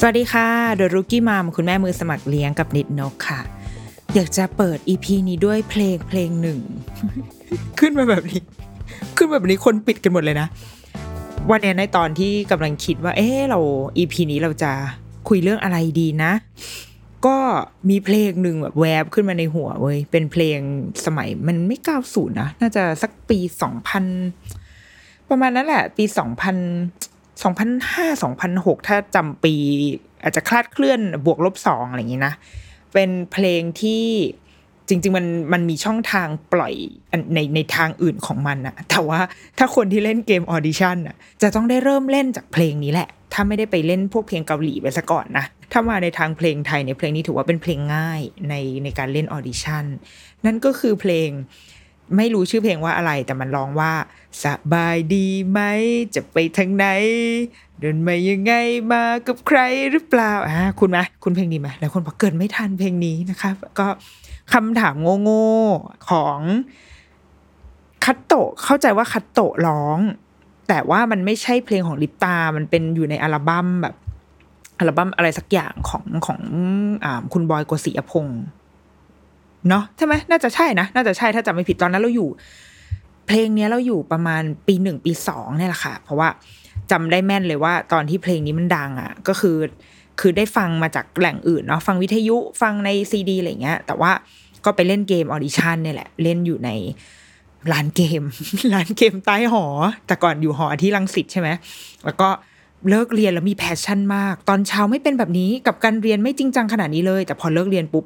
สวัสดีค่ะเดอะรุกี้มัมคุณแม่มือสมัครเลี้ยงกับนิดนกค่ะ อยากจะเปิดอีพีนี้ด้วยเพลงเพลงหนึ่ง ขึ้นมาแบบนี้ ขึ้นมาแบบนี้คนปิดกันหมดเลยนะ วันนี้ในตอนที่กำลังคิดว่า เอ๊เราอีพีนี้เราจะคุยเรื่องอะไรดีนะ ก็มีเพลงหนึ่งแบบแวบขึ้นมาในหัวเว้ย เป็นเพลงสมัยมันไม่เก้าศูนย์นะ น่าจะสักปีสองพันประมาณนั้นแหละ ปีสองพัน สองพันห้าสองพันหกถ้าจำปี อาจจะคลาดเคลื่อนบวกลบสองอะไรอย่างนี้นะ เป็นเพลงที่จริง ๆ มันมันมีช่องทางปล่อยในในทางอื่นของมันอะแต่ว่าถ้าคนที่เล่นเกม Audition อะจะต้องได้เริ่มเล่นจากเพลงนี้แหละ ถ้าไม่ได้ไปเล่นพวกเพลงเกาหลีไปซะก่อนนะ ถ้ามาในทางเพลงไทยในเพลงนี้ถือว่าเป็นเพลงง่ายในในการเล่น Auditionนั่นก็คือเพลง ไม่รู้ชื่อเพลงว่าอะไร แต่มันร้องว่า สบายดีไหม จะไปทางไหน เดินมายังไงมากับใครหรือเปล่าอ่าคุณไหมคุณเพลงนี้ไหมแล้วคนบอกเกิดไม่ทันเพลงนี้นะคะ ก็คำถามโง่ๆของคัตโตะเข้าใจว่าคัตโตะร้อง แต่ว่ามันไม่ใช่เพลงของลิปตา มันเป็นอยู่ในอัลบั้มแบบอัลบั้มอะไรสักอย่างของของอคุณบอยกฤษยพงศ์ เนาะใช่ไหมน่าจะใช่นะ น่าจะใช่ถ้าจำไม่ผิดตอนนั้นเราอยู่ เพลงนี้เราอยู่ประมาณปีหนึ่งปีสองเนี่ยแหละค่ะ เพราะว่าจำได้แม่นเลยว่า ตอนที่เพลงนี้มันดังอะ ก็คือ คือได้ฟังมาจากแหล่งอื่นเนาะฟังวิทยุฟังในซีดีอะไรเงี้ย แต่ว่าก็ไปเล่นเกมออดิชั่นเนี่ยแหละ เล่นอยู่ในร้านเกม ร้านเกมใต้หอ แต่ก่อนอยู่หอที่รังสิตใช่ไหมแล้วก็เลิกเรียนแล้วมี passion มาก ตอนเช้าไม่เป็นแบบนี้กับการเรียนไม่จริงจังขนาดนี้เลย แต่พอเลิกเรียนปุ๊บ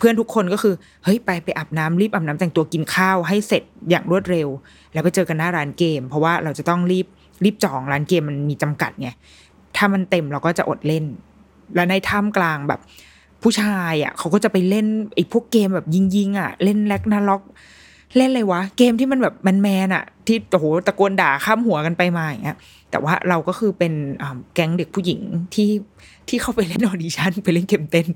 เพื่อนทุกคนก็คือเฮ้ยไปไปอาบน้ำรีบอาบน้ำแต่งตัวกินข้าวให้เสร็จอย่างรวดเร็ว แล้วไปเจอกันหน้าร้านเกม เพราะว่าเราจะต้องรีบรีบจองร้านเกมมันมีจำกัดไงถ้ามันเต็มเราก็จะอดเล่น แล้วในท่ามกลางแบบผู้ชายอะเขาก็จะไปเล่นไอ้พวกเกมแบบยิงๆอะ เล่น Ragnarok เล่นอะไรวะ เกมที่มันแบบแมนๆอะ ที่โอ้โหตะโกนด่าข้ามหัวกันไปมาอย่างเงี้ย แต่ว่าเราก็คือเป็นแก๊งเด็กผู้หญิงที่ที่เข้าไปเล่น Audition ไปเล่นเกมเต้น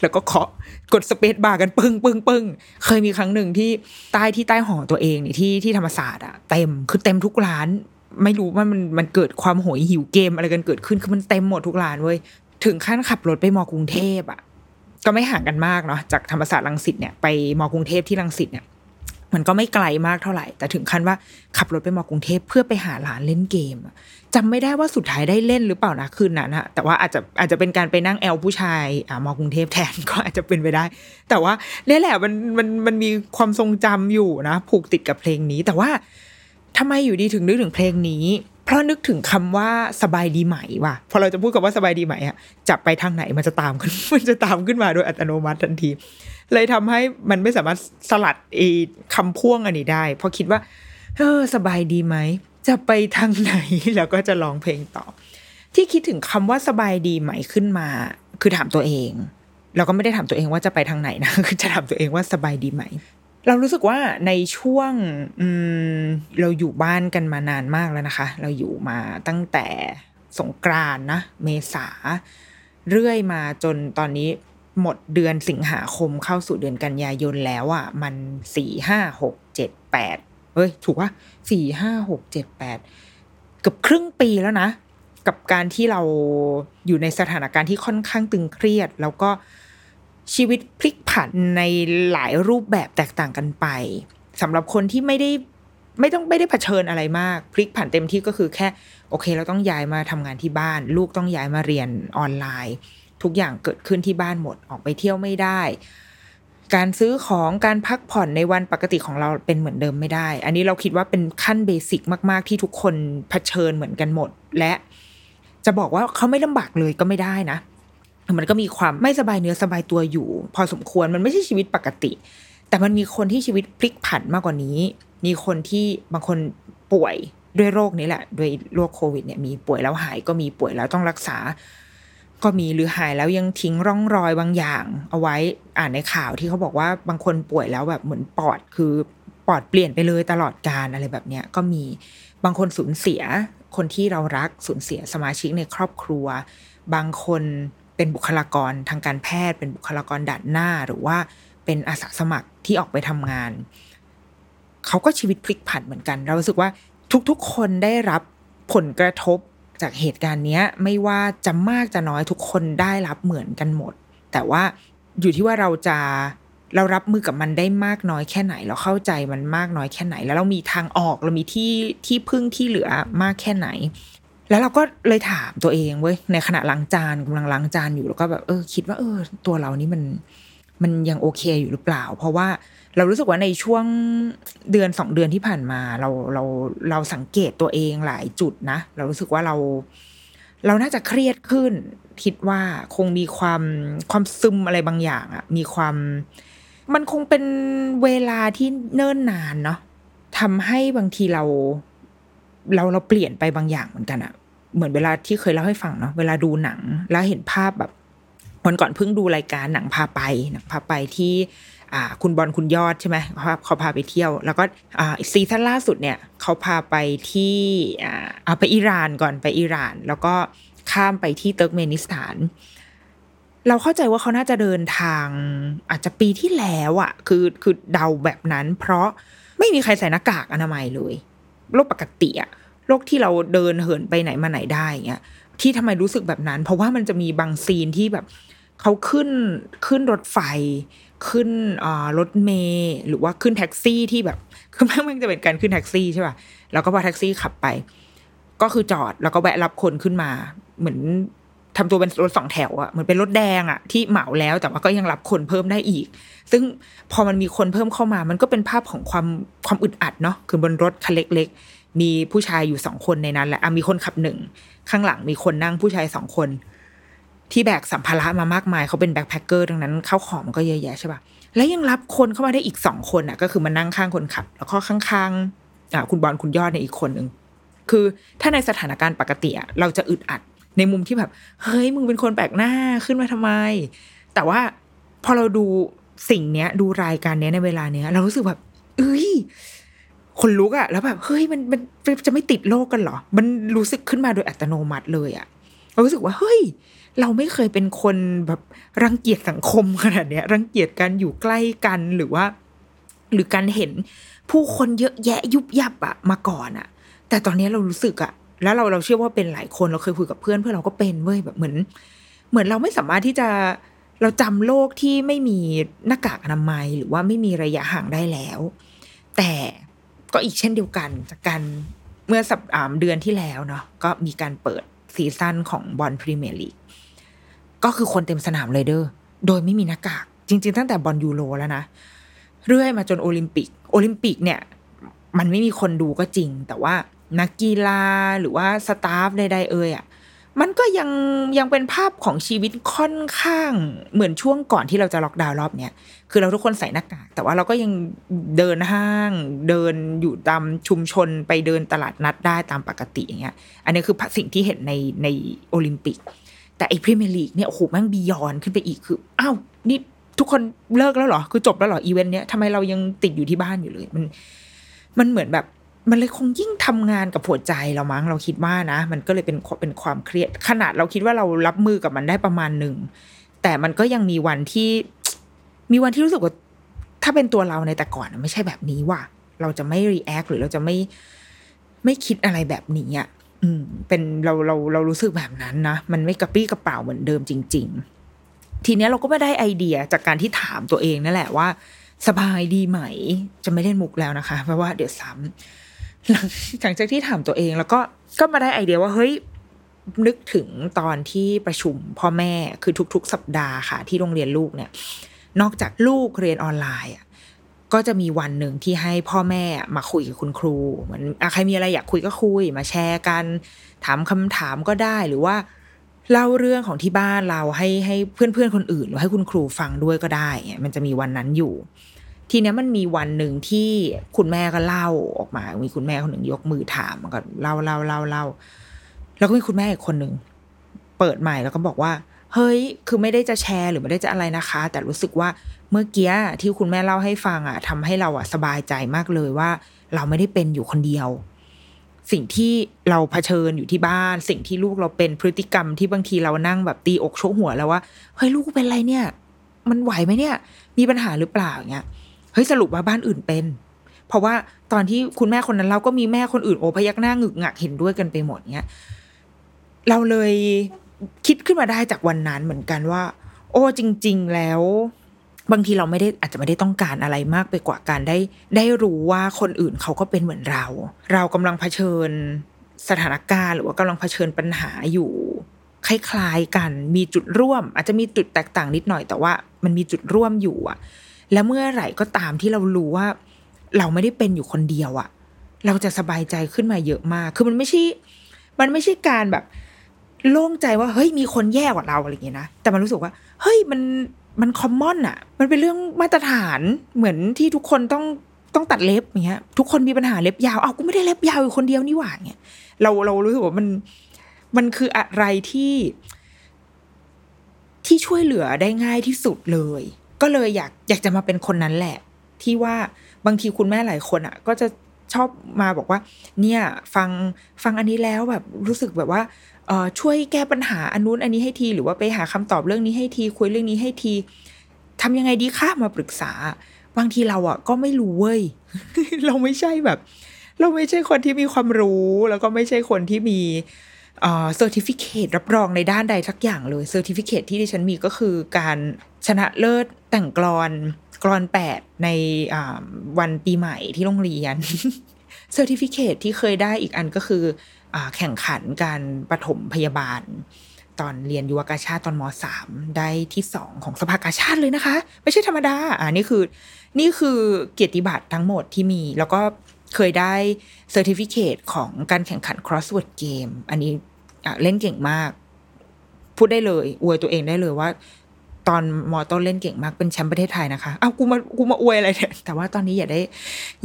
แล้วก็เคาะกด spacebar กันปึ้งปึ้งปึ้งเคยมีครั้งหนึ่งที่ใต้ที่ใต้หอตัวเองเนี่ยที่ที่ธรรมศาสตร์อะเต็มคือเต็มทุกร้าน ไม่รู้ว่ามันมันเกิดความโหยหิวเกมอะไรกันเกิดขึ้นคือมันเต็มหมดทุกร้านเว้ยถึงขั้นขับรถไปมอกรุงเทพอะก็ไม่ห่างกันมากเนาะจากธรรมศาสตร์รังสิตเนี่ยไปมอกรุงเทพที่รังสิตเนี่ยมันก็ไม่ไกลมากเท่าไหร่ แต่ถึงขั้นว่าขับรถไปมอกรุงเทพเพื่อไปหาร้านเล่นเกม จำไม่ได้ว่าสุดท้ายได้เล่นหรือเปล่านะคืนนั้นอะแต่ว่าอาจจะอาจจะเป็นการไปนั่งแอลผู้ชายอ่ามอกรุงเทพแทนก็อาจจะเป็นไปได้ แต่ว่าเนี่ยแหละมันมันมันมีความทรงจำอยู่นะ ผูกติดกับเพลงนี้ แต่ว่าทำไมอยู่ดีถึงนึกถึงเพลงนี้ เพราะนึกถึงคำว่าสบายดีไหมว่ะพอเราจะพูดคำว่าสบายดีไหมอะจับไปทางไหนมันจะตามขึ้นมันจะตามขึ้นมาโดยอัตโนมัติทันที เลยทำให้มันไม่สามารถสลัดไอ้คำพ่วงอันนี้ได้ เพราะคิดว่าเออสบายดีไหม จะไปทางไหนแล้วก็จะร้องเพลงต่อ ที่คิดถึงคำว่าสบายดีไหมขึ้นมา คือถามตัวเอง เราก็ไม่ได้ถามตัวเองว่าจะไปทางไหนนะคือจะถามตัวเองว่าสบายดีไหม เรารู้สึกว่าในช่วงอืมเราอยู่บ้านกันมานานมากแล้วนะคะ เราอยู่มาตั้งแต่สงกรานนะ เมษา เรื่อยมาจนตอนนี้หมดเดือนสิงหาคมเข้าสู่เดือนกันยายนแล้วอะ มันสี่ห้าหกเจ็ดแปด ฮ้ย ถูกว่าสี่ห้าหกเจ็ดแปดเกือบครึ่งปีแล้วนะ กับการที่เราอยู่ในสถานการณ์ที่ค่อนข้างตึงเครียด แล้วก็ชีวิตพลิกผันในหลายรูปแบบแตกต่างกันไปสำหรับคนที่ไม่ได้ไม่ต้องไม่ได้เผชิญอะไรมาก พลิกผันเต็มที่ก็คือแค่ โอเค เราต้องย้ายมาทำงานที่บ้าน ลูกต้องย้ายมาเรียนออนไลน์ ทุกอย่างเกิดขึ้นที่บ้านหมดออกไปเที่ยวไม่ได้ การซื้อของการพักผ่อนในวันปกติของเราเป็นเหมือนเดิมไม่ได้ อันนี้เราคิดว่าเป็นขั้นเบสิกมากๆ ที่ทุกคนเผชิญเหมือนกันหมด และจะบอกว่าเขาไม่ลำบากเลยก็ไม่ได้นะ มันก็มีความไม่สบายเนื้อสบายตัวอยู่ พอสมควรมันไม่ใช่ชีวิตปกติ แต่มันมีคนที่ชีวิตพลิกผันมากกว่านี้ มีคนที่บางคนป่วยด้วยโรคนี้แหละ ด้วยโรคโควิดเนี่ยมีป่วยแล้วหายก็มีป่วยแล้วต้องรักษา ก็มีหรือหายแล้วยังทิ้งร่องรอยบางอย่าง เอาไว้อ่านในข่าวที่เขาบอกว่าบางคนป่วยแล้วแบบเหมือนปอดคือปอดเปลี่ยนไปเลยตลอดการอะไรแบบเนี้ยก็มีบางคนสูญเสียคนที่เรารักสูญเสียสมาชิกในครอบครัว บางคนเป็นบุคลากรทางการแพทย์ เป็นบุคลากรด่านหน้าหรือว่าเป็นอาสาสมัครที่ออกไปทำงาน เขาก็ชีวิตพลิกผันเหมือนกัน เรารู้สึกว่าทุกๆ คนได้รับผลกระทบ จากเหตุการณ์เนี้ยไม่ว่าจะมากจะน้อยทุกคนได้รับเหมือนกันหมด แต่ว่าอยู่ที่ว่าเราจะเรารับมือกับมันได้มากน้อยแค่ไหน เราเข้าใจมันมากน้อยแค่ไหน แล้วเรามีทางออกเรามีที่ที่พึ่งที่เหลือมากแค่ไหน แล้วเราก็เลยถามตัวเองเว้ยในขณะล้างจานกำลังล้างจานอยู่แล้วก็แบบเออ คิดว่าเออ ตัวเรานี่มัน มันยังโอเคอยู่หรือเปล่า เพราะว่าเรารู้สึกว่าในช่วงเดือนสองเดือนที่ผ่านมา เราเราเราสังเกตตัวเองหลายจุดนะ เรารู้สึกว่าเรา เราน่าจะเครียดขึ้น คิดว่าคงมีความความซึมอะไรบางอย่างอะมีความ มันคงเป็นเวลาที่เนิ่นนานเนาะทำให้บางทีเรา เราเราเปลี่ยนไปบางอย่างเหมือนกันอะเหมือนเวลาที่เคยเล่าให้ฟังเนาะเวลาดูหนัง แล้วเห็นภาพแบบ วันก่อนเพิ่งดูรายการหนังพาไปหนังพาไปที่คุณบอลคุณยอดใช่ไหมเขาเขาพาไปเที่ยว แล้วก็ season ล่าสุดเนี่ยเขาพาไปที่เอาไปอิหร่านก่อนไปอิหร่าน แล้วก็ข้ามไปที่เติร์กเมนิสถาน เราเข้าใจว่าเขาน่าจะเดินทางอาจจะปีที่แล้วอะ่ะคือคือเดาแบบนั้น เพราะไม่มีใครใส่หน้ากากอนามัยเลยโรคปกติอะโรคที่เราเดินเหินไปไหนมาไหนได้เงี้ยที่ทำไมรู้สึกแบบนั้น เพราะว่ามันจะมีบางซีนที่แบบ เขาขึ้นขึ้นรถไฟ ขึ้นรถเมล์หรือว่าขึ้นแท็กซี่ที่แบบคือม่งมันจะเป็นการขึ้นแท็กซี่ใช่ป่ะแล้วก็พอแท็กซี่ขับไป ก็คือจอดแล้วก็แวะรับคนขึ้นมา เหมือนทำตัวเป็นรถสองแถวอะเหมือนเป็นรถแดงอะที่เหมาแล้วแต่ว่าก็ยังรับคนเพิ่มได้อีก ซึ่งพอมันมีคนเพิ่มเข้ามา มันก็เป็นภาพของความความอึดอัดเนาะคือบนรถคันเล็ก ๆ มีผู้ชายอยู่สองคนในนั้นแหละอะมีคนขับหนึ่งข้างหลังมีคนนั่งผู้ชายสองคน ที่แบกสัมภาระมามากมายเขาเป็นแบ็คแพคเกอร์ดังนั้นข้าวของมันก็เยอะแยะใช่ป่ะแล้วยังรับคนเข้ามาได้อีกสองคนอะ ก็คือมานั่งข้างคนขับ แล้วก็ข้างๆอ่าคุณบอลคุณยอดในยอีกคนหนึ่งคือถ้าในสถานการณ์ปกติอะเราจะอึดอัดในมุมที่แบบ เฮ้ยมึงเป็นคนแปลกหน้าขึ้นมาทำไม แต่ว่าพอเราดูสิ่งเนี้ย ดูรายการเนี้ยในเวลาเนี้ย เรารู้สึกแบบ เอ้ยคนลุกอะแล้วแบบเฮ้ยมันมันจะไม่ติดโรคกันเหรอ มันรู้สึกขึ้นมาโดยอัตโนมัติเลยอะเรารู้สึกว่าเฮ้ย เราไม่เคยเป็นคนแบบรังเกียจสังคมขนาดเนี้ย รังเกียจการอยู่ใกล้กันหรือว่า หรือการเห็นผู้คนเยอะแยะยุบยับอะมาก่อนอะแต่ตอนนี้เรารู้สึกอะแล้วเราเราเชื่อว่าเป็นหลายคนเราเคยคุยกับเพื่อนเพื่อนเราก็เป็นเว้ยแบบเหมือน เหมือนเราไม่สามารถที่จะเราจำโลกที่ไม่มีหน้ากากอนามัย หรือว่าไม่มีระยะห่างได้แล้ว แต่ก็อีกเช่นเดียวกันจากการเมื่อสัปดาห์เดือนที่แล้วเนาะก็มีการเปิด season ของบอลพรีเมียร์ลีก ก็คือคนเต็มสนามเลยเด้อโดยไม่มีหน้ากาก จริง ๆ ตั้งแต่บอลยูโรแล้วนะเรื่อยมาจนโอลิมปิก โอลิมปิกเนี่ย มันไม่มีคนดูก็จริง แต่ว่านักกีฬาหรือว่าสตาฟใดๆเอ่ยอะมันก็ยังยังเป็นภาพของชีวิตค่อนข้างเหมือนช่วงก่อนที่เราจะล็อกดาวน์รอบเนี้ยคือเราทุกคนใส่หน้ากาก แต่ว่าเราก็ยังเดินห้างเดินอยู่ตามชุมชนไปเดินตลาดนัดได้ตามปกติอย่างเงี้ย อันนี้คือสิ่งที่เห็นในในโอลิมปิก แต่ไอ้พรีเมียร์ลีกเนี่ยโอ้โหแม่งบียอนขึ้นไปอีกคืออ้าวนี่ทุกคนเลิกแล้วเหรอ คือจบแล้วเหรออีเวนต์เนี้ยทำไมเรายังติดอยู่ที่บ้านอยู่เลย มัน มันเหมือนแบบ มันเลยคงยิ่งทำงานกับหัวใจเรามั้งเราคิดว่านะ มันก็เลยเป็นเป็นความเครียด ขนาดเราคิดว่าเรารับมือกับมันได้ประมาณหนึ่ง แต่มันก็ยังมีวันที่ มีวันที่รู้สึกว่า ถ้าเป็นตัวเราในแต่ก่อนไม่ใช่แบบนี้ว่ะเราจะไม่ react หรือเราจะไม่ไม่คิดอะไรแบบนี้อะ อืมเป็นเราเราเรารู้สึกแบบนั้นนะ มันไม่กระปรี้กระเปร่าเหมือนเดิมจริง ๆ ทีเนี้ยเราก็ไม่ได้ไอเดียจากการที่ถามตัวเองนั่นแหละว่า สบายดีไหม จะไม่เล่นมุกแล้วนะคะ เพราะว่าเดี๋ยวซ้ำหลังหลังจากที่ถามตัวเองแล้วก็ก็มาได้ไอเดียว่าเฮ้ยนึกถึงตอนที่ประชุมพ่อแม่คือทุก ๆ สัปดาห์ค่ะ ที่โรงเรียนลูกเนี่ย นอกจากลูกเรียนออนไลน์อะ ก็จะมีวันหนึ่งที่ให้พ่อแม่มาคุยกับคุณครูเหมือนใครมีอะไรอยากคุยก็คุยมาแชร์กัน ถามคำถามก็ได้หรือว่าเล่าเรื่องของที่บ้านเราให้ให้เพื่อนๆคนอื่น หรือให้คุณครูฟังด้วยก็ได้ มันจะมีวันนั้นอยู่ ทีนี้มันมีวันหนึ่งที่คุณแม่ก็เล่าออกมา มีคุณแม่คนหนึ่งยกมือถามมันก็เล่าเล่าเล่าเล่าแล้วก็มีคุณแม่อีกคนหนึ่งเปิดใหม่แล้วก็บอกว่า เฮ้ย คือไม่ได้จะแชร์หรือไม่ได้จะอะไรนะคะ แต่รู้สึกว่า เมื่อกี้ที่คุณแม่เล่าให้ฟังอะทำให้เราอะสบายใจมากเลยว่า เราไม่ได้เป็นอยู่คนเดียว สิ่งที่เราเผชิญอยู่ที่บ้าน สิ่งที่ลูกเราเป็นพฤติกรรมที่บางทีเรานั่งแบบตีอกโชกหัวแล้วว่าเฮ้ยลูกเป็นไรเนี่ย มันไหวไหมเนี่ย มีปัญหาหรือเปล่าอย่างเงี้ยเฮ้ยสรุปว่าบ้านอื่นเป็น เพราะว่าตอนที่คุณแม่คนนั้นเราก็มีแม่คนอื่นโอพยักหน้าหงึกงักเห็นด้วยกันไปหมดเงี้ยเราเลยคิดขึ้นมาได้จากวันนั้นเหมือนกันว่า โอ้จริง ๆ แล้ว บางทีเราไม่ได้อาจจะไม่ได้ต้องการอะไรมากไปกว่าการได้ ได้รู้ว่าคนอื่นเขาก็เป็นเหมือนเรา เรากำลังเผชิญสถานการณ์ หรือว่ากำลังเผชิญปัญหาอยู่คล้ายๆกันมีจุดร่วม อาจจะมีจุดแตกต่างนิดหน่อยแต่ว่า มันมีจุดร่วมอยู่อะแล้วเมื่อไหร่ก็ตามที่เรารู้ว่า เราไม่ได้เป็นอยู่คนเดียวอะเราจะสบายใจขึ้นมาเยอะมาก คือมันไม่ใช่ มันไม่ใช่การแบบ โล่งใจว่าเฮ้ยมีคนแย่กว่าเราอะไรอย่างเงี้ยนะ แต่มันรู้สึกว่า เฮ้ยมัน มันคอมมอนอะมันเป็นเรื่องมาตรฐานเหมือนที่ทุกคนต้องต้องตัดเล็บอย่างเงี้ย ทุกคนมีปัญหาเล็บยาวเอากูไม่ได้เล็บยาวอยู่คนเดียวนี่หว่าเงี้ยเราเรารู้สึกว่ามันมันคืออะไรที่ที่ช่วยเหลือได้ง่ายที่สุดเลย ก็เลยอยากอยากจะมาเป็นคนนั้นแหละ ที่ว่าบางทีคุณแม่หลายคนอะ ก็จะชอบมาบอกว่า เนี่ย ฟังฟังอันนี้แล้วแบบรู้สึกแบบว่า ช่วยแก้ปัญหาอันนู้นอันนี้ให้ที หรือว่าไปหาคำตอบเรื่องนี้ให้ที คุยเรื่องนี้ให้ทีทำยังไงดีคะมาปรึกษา บางทีเราอะ ก็ไม่รู้เว้ย เราไม่ใช่แบบ เราไม่ใช่คนที่มีความรู้ แล้วก็ไม่ใช่คนที่มีเอ่อ certificate รับรองในด้านใดสักอย่างเลย certificate ที่ดิฉันมีก็คือการชนะเลิศแต่งกลอนกลอนแปดในอ่าวันปีใหม่ที่โรงเรียน certificate ที่เคยได้อีกอันก็คืออแข่งขันการปฐมพยาบาล ตอนเรียนยุวกาชาดตอนมสามได้ที่สองของสภากาชาดเลยนะคะ ไม่ใช่ธรรมดาอ่านี่คือ นี่คือเกียรติบัตรทั้งหมดที่มี แล้วก็เคยได้ certificate ของการแข่งขัน crossword game อันนี้เล่นเก่งมาก พูดได้เลย อวยตัวเองได้เลยว่า ตอนมอต้นเล่นเก่งมากเป็นแชมป์ประเทศไทยนะคะอ้าวกูมากูมาอวยอะไรเนี่ยแต่ว่าตอนนี้อย่าได้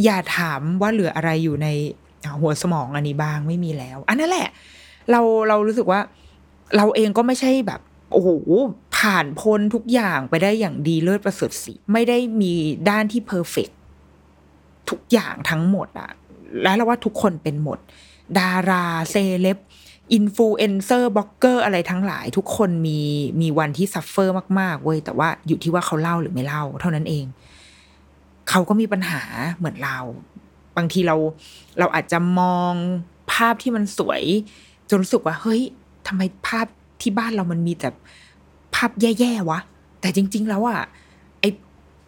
อย่าถามว่าเหลืออะไรอยู่ในหัวสมองอันนี้บ้างไม่มีแล้ว อันนั้นแหละ เราเรารู้สึกว่า เราเองก็ไม่ใช่แบบโอ้โหผ่านพ้นทุกอย่างไปได้อย่างดีเลิศประเสริฐศรีไม่ได้มีด้านที่ perfect ทุกอย่างทั้งหมดอะและเราว่าทุกคนเป็นหมด ดารา celeb influencer blogger อะไรทั้งหลาย ทุกคนมีมีวันที่ suffer มากๆเว้ยแต่ว่าอยู่ที่ว่าเขาเล่าหรือไม่เล่า เท่านั้นเอง เขาก็มีปัญหาเหมือนเรา บางทีเราเราอาจจะมองภาพที่มันสวย จนรู้สึกว่า เฮ้ยทำไมภาพที่บ้านเรามันมีแต่ภาพแย่ๆวะ แต่จริง ๆ แล้วอะไอ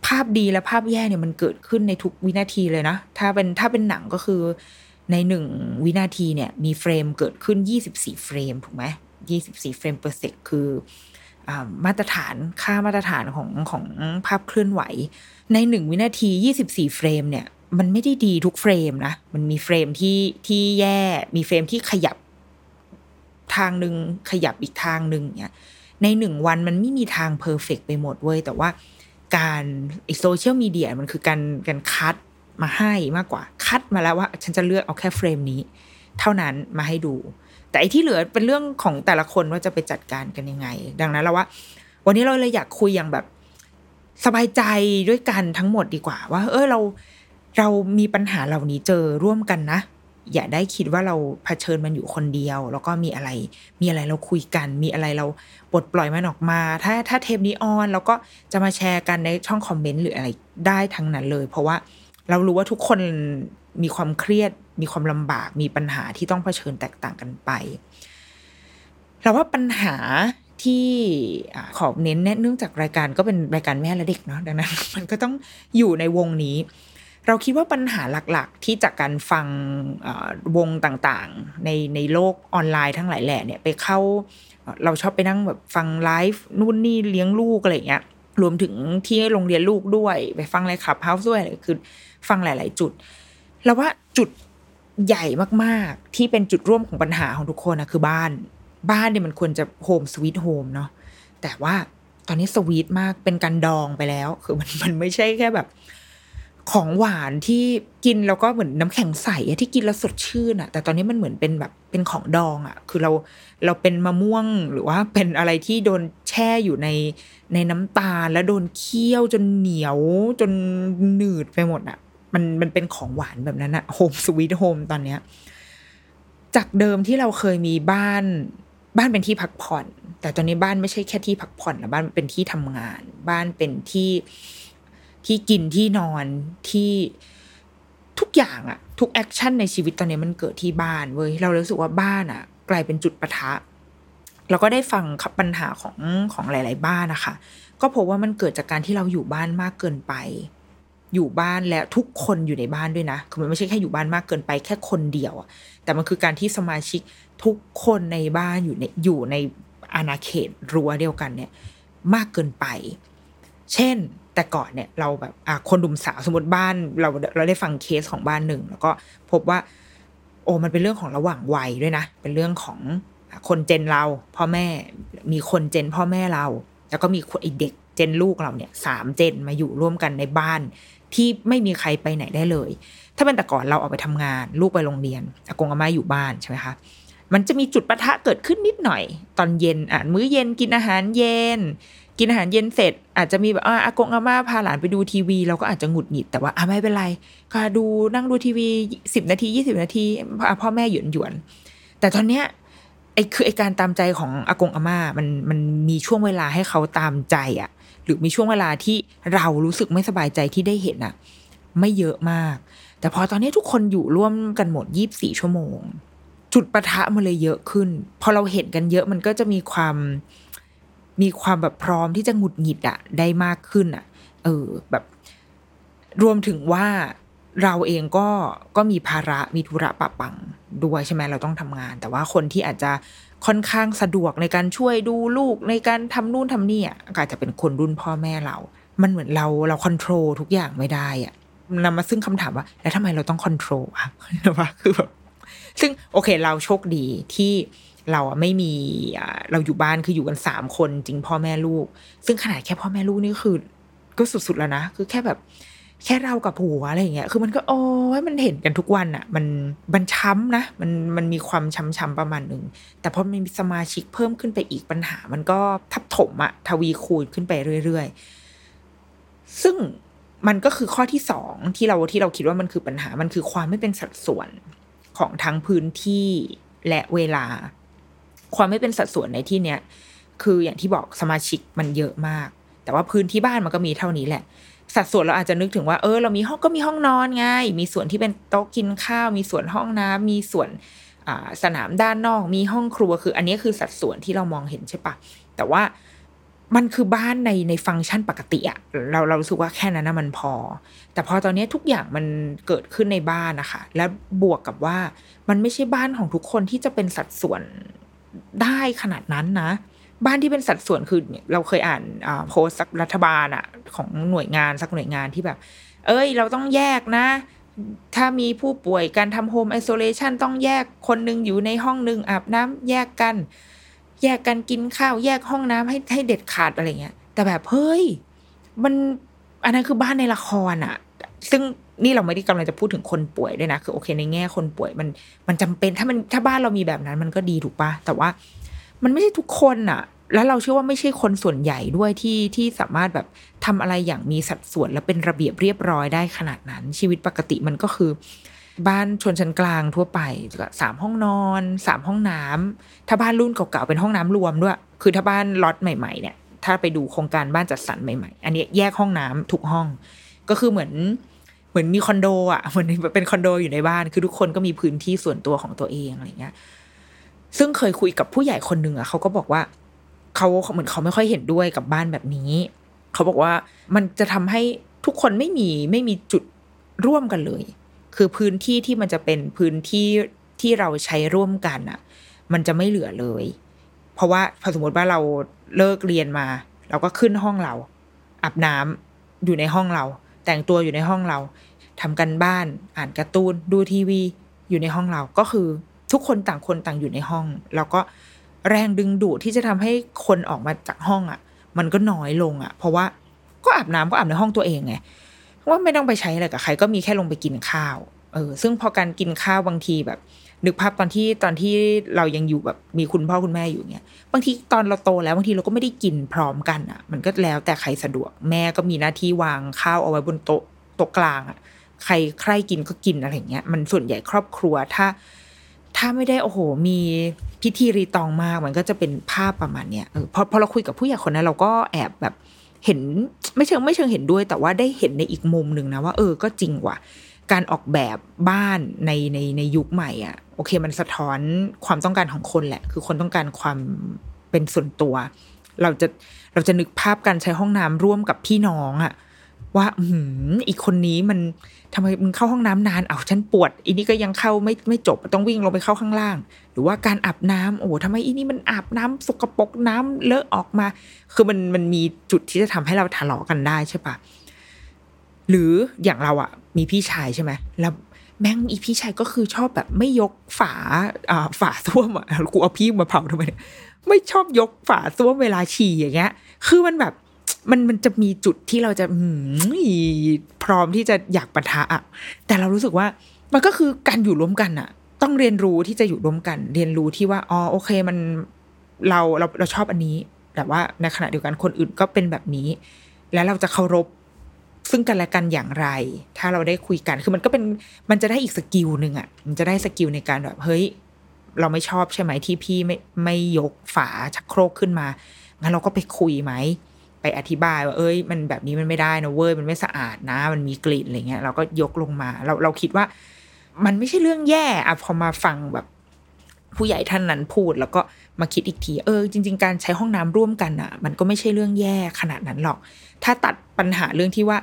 ภาพดีและภาพแย่เนี่ยมันเกิดขึ้นในทุกวินาทีเลยนะ ถ้าเป็นถ้าเป็นหนังก็คือ ในหนึ่งวินาทีเนี่ยมีเฟรมเกิดขึ้น 24 เฟรมถูกไหม24 เฟรม per sec คืออมาตรฐานค่ามาตรฐานของของภาพเคลื่อนไหว ในหนึ่งวินาที 24 frame เนี่ยมันไม่ได้ดีทุก frame นะ มันมี frame ที่ที่แย่ มี frame ที่ขยับทางหนึ่งขยับอีกทางหนึ่งเนี่ย ในหนึ่งวันมันไม่มีทาง perfect ไปหมดเว้ย แต่ว่าการ social media มันคือการการคัด มาให้มากกว่า คัดมาแล้วว่า ฉันจะเลือกเอาแค่ frame นี้ เท่านั้นมาให้ดู แต่อ้ที่เหลือเป็นเรื่องของแต่ละคนว่าจะไปจัดการกันยังไง ดังนั้นเราว่า วันนี้เราเลยอยากคุยอย่างแบบสบายใจด้วยกันทั้งหมดดีกว่า ว่า เออเราเรามีปัญหาเหล่านี้เจอร่วมกันนะ อย่าได้คิดว่าเราเผชิญมันอยู่คนเดียว แล้วก็มีอะไร มีอะไรเราคุยกัน มีอะไรเราปลดปล่อยมันออกมา ถ้าถ้าเทปนี้ออนเราก็จะมาแชร์กันในช่องคอมเมนต์หรืออะไรได้ทั้งนั้นเลย เพราะว่า เรารู้ว่าทุกคนมีความเครียด มีความลำบาก มีปัญหาที่ต้องเผชิญแตกต่างกันไป เราว่าปัญหาที่อาขอเน้นเนื่องจากรายการก็เป็นรายการแม่และเด็กเนาะดังนั้น มันก็ต้องอยู่ในวงนี้ เราคิดว่าปัญหาหลักๆ ที่จากการฟังวงต่างๆ ในในโลกออนไลน์ทั้งหลายแหล่เนี่ยไปเข้า เราชอบไปนั่งแบบฟังไลฟ์นู่นนี่เลี้ยงลูกอะไรเงี้ยรวมถึงที่โรงเรียนลูกด้วย ไปฟังอะไร Clubhouse ด้วยคือ ฟังหลาย ๆ จุด แล้วว่าจุดใหญ่มาก ๆ ที่เป็นจุดร่วมของปัญหาของทุกคนนะคือบ้าน บ้านเนี่ยมันควรจะ home sweet home เนาะแต่ว่าตอนนี้ sweet มากเป็นการดองไปแล้ว คือมันมันไม่ใช่แค่แบบ ของหวานที่กินแล้วก็เหมือนน้ำแข็งใสอะที่กินแล้วสดชื่นอะแต่ตอนนี้มันเหมือนเป็นแบบเป็นของดองอะคือเราเราเป็นมะม่วงหรือว่าเป็นอะไรที่โดนแช่อยู่ในในน้ำตาลแล้วโดนเคี่ยวจนเหนียวจนหนืดไปหมดอะ มันมันเป็นของหวานแบบนั้นอะ home sweet home ตอนเนี้ย จากเดิมที่เราเคยมีบ้าน บ้านเป็นที่พักผ่อน แต่ตอนนี้บ้านไม่ใช่แค่ที่พักผ่อนแล้วบ้านเป็นที่ทำงาน บ้านเป็นที่ที่กินที่นอนที่ทุกอย่างอะทุก action ในชีวิตตอนนี้มันเกิดที่บ้านเว้ยเรารู้สึกว่าบ้านอะกลายเป็นจุดปะทะเราก็ได้ฟังปัญหาของของหลาย ๆ บ้านนะคะ ก็พบว่ามันเกิดจากการที่เราอยู่บ้านมากเกินไป อยู่บ้านและทุกคนอยู่ในบ้านด้วยนะ คือมันไม่ใช่แค่อยู่บ้านมากเกินไปแค่คนเดียว แต่มันคือการที่สมาชิกทุกคนในบ้านอยู่ในอยู่ในอาณาเขตรั้วเดียวกันเนี่ยมากเกินไป เช่นแต่ก่อนเนี่ยเราแบบอะคนดุมสาวสมมติบ้าน เราเราได้ฟังเคสของบ้านหนึ่งแล้วก็พบว่า โอ้มันเป็นเรื่องของระหว่างวัยด้วยนะ เป็นเรื่องของคนเจนเราพ่อแม่มีคนเจนพ่อแม่เรา แล้วก็มีไอเด็กเจนลูกเราเนี่ยสามเจนมาอยู่ร่วมกันในบ้าน ที่ไม่มีใครไปไหนได้เลย ถ้าเป็นแต่ก่อนเราออกไปทำงาน ลูกไปโรงเรียนอากงอาม่าอยู่บ้านใช่ไหมคะมันจะมีจุดปะทะเกิดขึ้นนิดหน่อย ตอนเย็นอะมื้อเย็นกินอาหารเย็น กินอาหารเย็นเสร็จ อาจจะมีแบบอะอากงอาม่าพาหลานไปดูทีวี เราก็อาจจะหงุดหงิดแต่ว่าอะไม่เป็นไร ก็ดูนั่งดูทีวีสิบนาทียี่สิบนาทีพ่อแม่หยวนหยวนแต่ตอนเนี้ยไอ้คือไอ้การตามใจของอากงอาม่ามันมันมีช่วงเวลาให้เขาตามใจอะ หรือมีช่วงเวลาที่เรารู้สึกไม่สบายใจที่ได้เห็นอะไม่เยอะมาก แต่พอตอนนี้ทุกคนอยู่ร่วมกันหมดยี่บสี่ชั่วโมง จุดประทะมันเลยเยอะขึ้น พอเราเห็นกันเยอะมันก็จะมีความมีความแบบพร้อมที่จะหงุดหงิดอะได้มากขึ้นอะเออแบบ รวมถึงว่า เราเองก็ก็มีภาระมีธุระปะปังด้วยใช่ไหมเราต้องทำงาน แต่ว่าคนที่อาจจะค่อนข้างสะดวกในการช่วยดูลูกในการทำนู่นทำนี่อะก็อาจจะเป็นคนรุ่นพ่อแม่เรา มันเหมือนเราเราควบคุมทุกอย่างไม่ได้อะนำมาซึ่งคำถามว่า แล้วทำไมเราต้องควบคุมอะว่าคือแบบซึ่งโอเคเราโชคดีที่เราไม่มีเราอยู่บ้านคืออยู่กันสามคนจริงพ่อแม่ลูก ซึ่งขนาดแค่พ่อแม่ลูกนี่คือ ก็สุดๆแล้วนะคือแค่แบบ แค่เรากับผัวอะไรอย่างเงี้ย คือมันก็โอ้ยมันเห็นกันทุกวันอะมันมันช้ำนะ มันมันมีความช้ำๆประมาณหนึ่ง แต่พอมันมีสมาชิกเพิ่มขึ้นไปอีกปัญหา มันก็ทับถมอะทวีคูณขึ้นไปเรื่อยๆ ซึ่งมันก็คือข้อที่สองที่เราที่เราคิดว่ามันคือปัญหา มันคือความไม่เป็นสัดส่วนของทั้งพื้นที่และเวลา ความไม่เป็นสัดส่วนในที่เนี้ยคืออย่างที่บอกสมาชิกมันเยอะมาก แต่ว่าพื้นที่บ้านมันก็มีเท่านี้แหละ สัดส่วนเราอาจจะนึกถึงว่าเออเรามีห้องก็มีห้องนอนไง มีส่วนที่เป็นโต๊ะกินข้าว มีส่วนห้องน้ำมีส่วนสนามด้านนอก มีห้องครัวคือ อันนี้คือสัดส่วนที่เรามองเห็นใช่ปะแต่ว่ามันคือบ้านในในฟังก์ชันปกติอะเราเรารู้สึกว่าแค่นั้นนะมันพอ แต่พอตอนนี้ทุกอย่างมันเกิดขึ้นในบ้านนะคะและบวกกับว่ามันไม่ใช่บ้านของทุกคนที่จะเป็นสัดส่วนได้ขนาดนั้นนะ บ้านที่เป็นสัดส่วนคือเราเคยอ่านโพสต์สักรัฐบาลอะของหน่วยงานสักหน่วยงานที่แบบ เอ้ย เราต้องแยกนะ ถ้ามีผู้ป่วยการทำโฮมไอโซเลชันต้องแยกคนหนึ่งอยู่ในห้องหนึ่งอาบน้ำแยกกัน แยกกันกินข้าว แยกห้องน้ำให้ให้เด็ดขาดอะไรเงี้ย แต่แบบเฮ้ยมันอันนั้นคือบ้านในละครอะซึ่งนี่เราไม่ได้กำลังจะพูดถึงคนป่วยด้วยนะ คือโอเคในแง่คนป่วยมันมันจำเป็นถ้ามันถ้าบ้านเรามีแบบนั้นมันก็ดีถูกปะแต่ว่า มันไม่ใช่ทุกคนอะแล้วเราเชื่อว่าไม่ใช่คนส่วนใหญ่ด้วยที่ที่สามารถแบบทำอะไรอย่างมีสัดส่วนและเป็นระเบียบเรียบร้อยได้ขนาดนั้น ชีวิตปกติมันก็คือ บ้านชนชั้นกลางทั่วไปสามห้องนอนสามห้องน้ำถ้าบ้านรุ่นเก่าๆเป็นห้องน้ำรวมด้วย คือถ้าบ้านล็อตใหม่ๆเนี่ย ถ้าไปดูโครงการบ้านจัดสรรใหม่ๆ อันนี้แยกห้องน้ำทุกห้อง ก็คือเหมือนเหมือนมือนมีคอนโดอะเหมือนเป็นคอนโดอยู่ในบ้าน คือทุกคนก็มีพื้นที่ส่วนตัวของตัวเองอะไรเงี้ย ซึ่งเคยคุยกับผู้ใหญ่คนหนึ่งอะเขาก็บอกว่าเขาเหมือนเขาไม่ค่อยเห็นด้วยกับบ้านแบบนี้เขาบอกว่ามันจะทำให้ทุกคนไม่มีไม่มีจุดร่วมกันเลย คือพื้นที่ที่มันจะเป็นพื้นที่ที่เราใช้ร่วมกันอะมันจะไม่เหลือเลย เพราะว่าพอสมมติว่าเราเลิกเรียนมา เราก็ขึ้นห้องเราอาบน้ำอยู่ในห้องเรา แต่งตัวอยู่ในห้องเราทำกันบ้านอ่านการ์ตูนดูทีวี อยู่ในห้องเราก็คือ ทุกคนต่างคนต่างอยู่ในห้อง แล้วก็แรงดึงดูดที่จะทำให้คนออกมาจากห้องอะ มันก็น้อยลงอะ เพราะว่าก็อาบน้ำก็อาบในห้องตัวเองไงว่าไม่ต้องไปใช้อะไรกับใครก็มีแค่ลงไปกินข้าวเออซึ่งพอการกินข้าวบางทีแบบ นึกภาพตอนที่ตอนที่เรายังอยู่แบบมีคุณพ่อคุณแม่อยู่เนี่ยบางทีตอนเราโตแล้วบางทีเราก็ไม่ได้กินพร้อมกันอะ มันก็แล้วแต่ใครสะดวกแม่ก็มีหน้าที่วางข้าวเอาไว้บนโต๊ะโต๊ะกลางอะใครใครกินก็กินอะไรเงี้ยมันส่วนใหญ่ครอบครัวถ้า ถ้าไม่ได้โอ้โห มีพิธีรีตองมากมันก็จะเป็นภาพประมาณเนี้ยเออพอพอเราคุยกับผู้ใหญ่คนนั้นเราก็แอบแบบเห็นไม่เชิงไม่เชิงเห็นด้วย แต่ว่าได้เห็นในอีกมุมหนึ่งนะว่า เออก็จริงว่ะการออกแบบบ้านในในในยุคใหม่อะ โอเค มันสะท้อนความต้องการของคนแหละ คือคนต้องการความเป็นส่วนตัว เราจะเราจะนึกภาพการใช้ห้องน้ำร่วมกับพี่น้องอะ ว่าอือีกคนนี้มันทำไมมึงเข้าห้องน้ำนานเอาฉันปวดอีนี่ก็ยังเข้าไม่ไม่จบต้องวิ่งลงไปเข้าข้างล่าง หรือว่าการอาบน้ำโอ้ทำไมอีนี่มันอาบน้ำสกปรกน้ำเลอะออกมา คือมันมันมีจุดที่จะทำให้เราทะเลาะกันได้ใช่ปะหรืออย่างเราอะมีพี่ชายใช่ไหมแล้วแม่งอีพี่ชายก็คือชอบแบบไม่ยกฝาอ่าฝาส้วมอะกูเอาพี่มาเผาทำไมไม่ชอบยกฝาส้วมเวลาฉี่อย่างเงี้ย คือมันแบบ มันมันจะมีจุดที่เราจะพร้อมที่จะอยากปะทะอะแต่เรารู้สึกว่ามันก็คือการอยู่ร่วมกันอะต้องเรียนรู้ที่จะอยู่ร่วมกัน เรียนรู้ที่ว่าอ๋อโอเคมันเราเราเราชอบอันนี้ แต่ว่าในขณะเดียวกันคนอื่นก็เป็นแบบนี้ แล้วเราจะเคารพซึ่งกันและกันอย่างไร ถ้าเราได้คุยกัน คือมันก็เป็น มันจะได้อีก skill หนึ่งอะ มันจะได้ skill ในการแบบ เฮ้ย เราไม่ชอบใช่ไหมที่พี่ไม่ไม่ยกฝาชักโครกขึ้นมา งั้นเราก็ไปคุยไหม ไปอธิบายว่าเอ้ย มันแบบนี้มันไม่ได้นะเว้ยมันไม่สะอาดนะ มันมีกลิ่นอะไรเงี้ยเราก็ยกลงมา เราเราคิดว่า มันไม่ใช่เรื่องแย่อะพอมาฟังแบบ ผู้ใหญ่ท่านนั้นพูด แล้วก็มาคิดอีกที เออ จริง ๆ การใช้ห้องน้ำร่วมกันอะมันก็ไม่ใช่เรื่องแย่ขนาดนั้นหรอก ถ้าตัดปัญหาเรื่องที่ว่า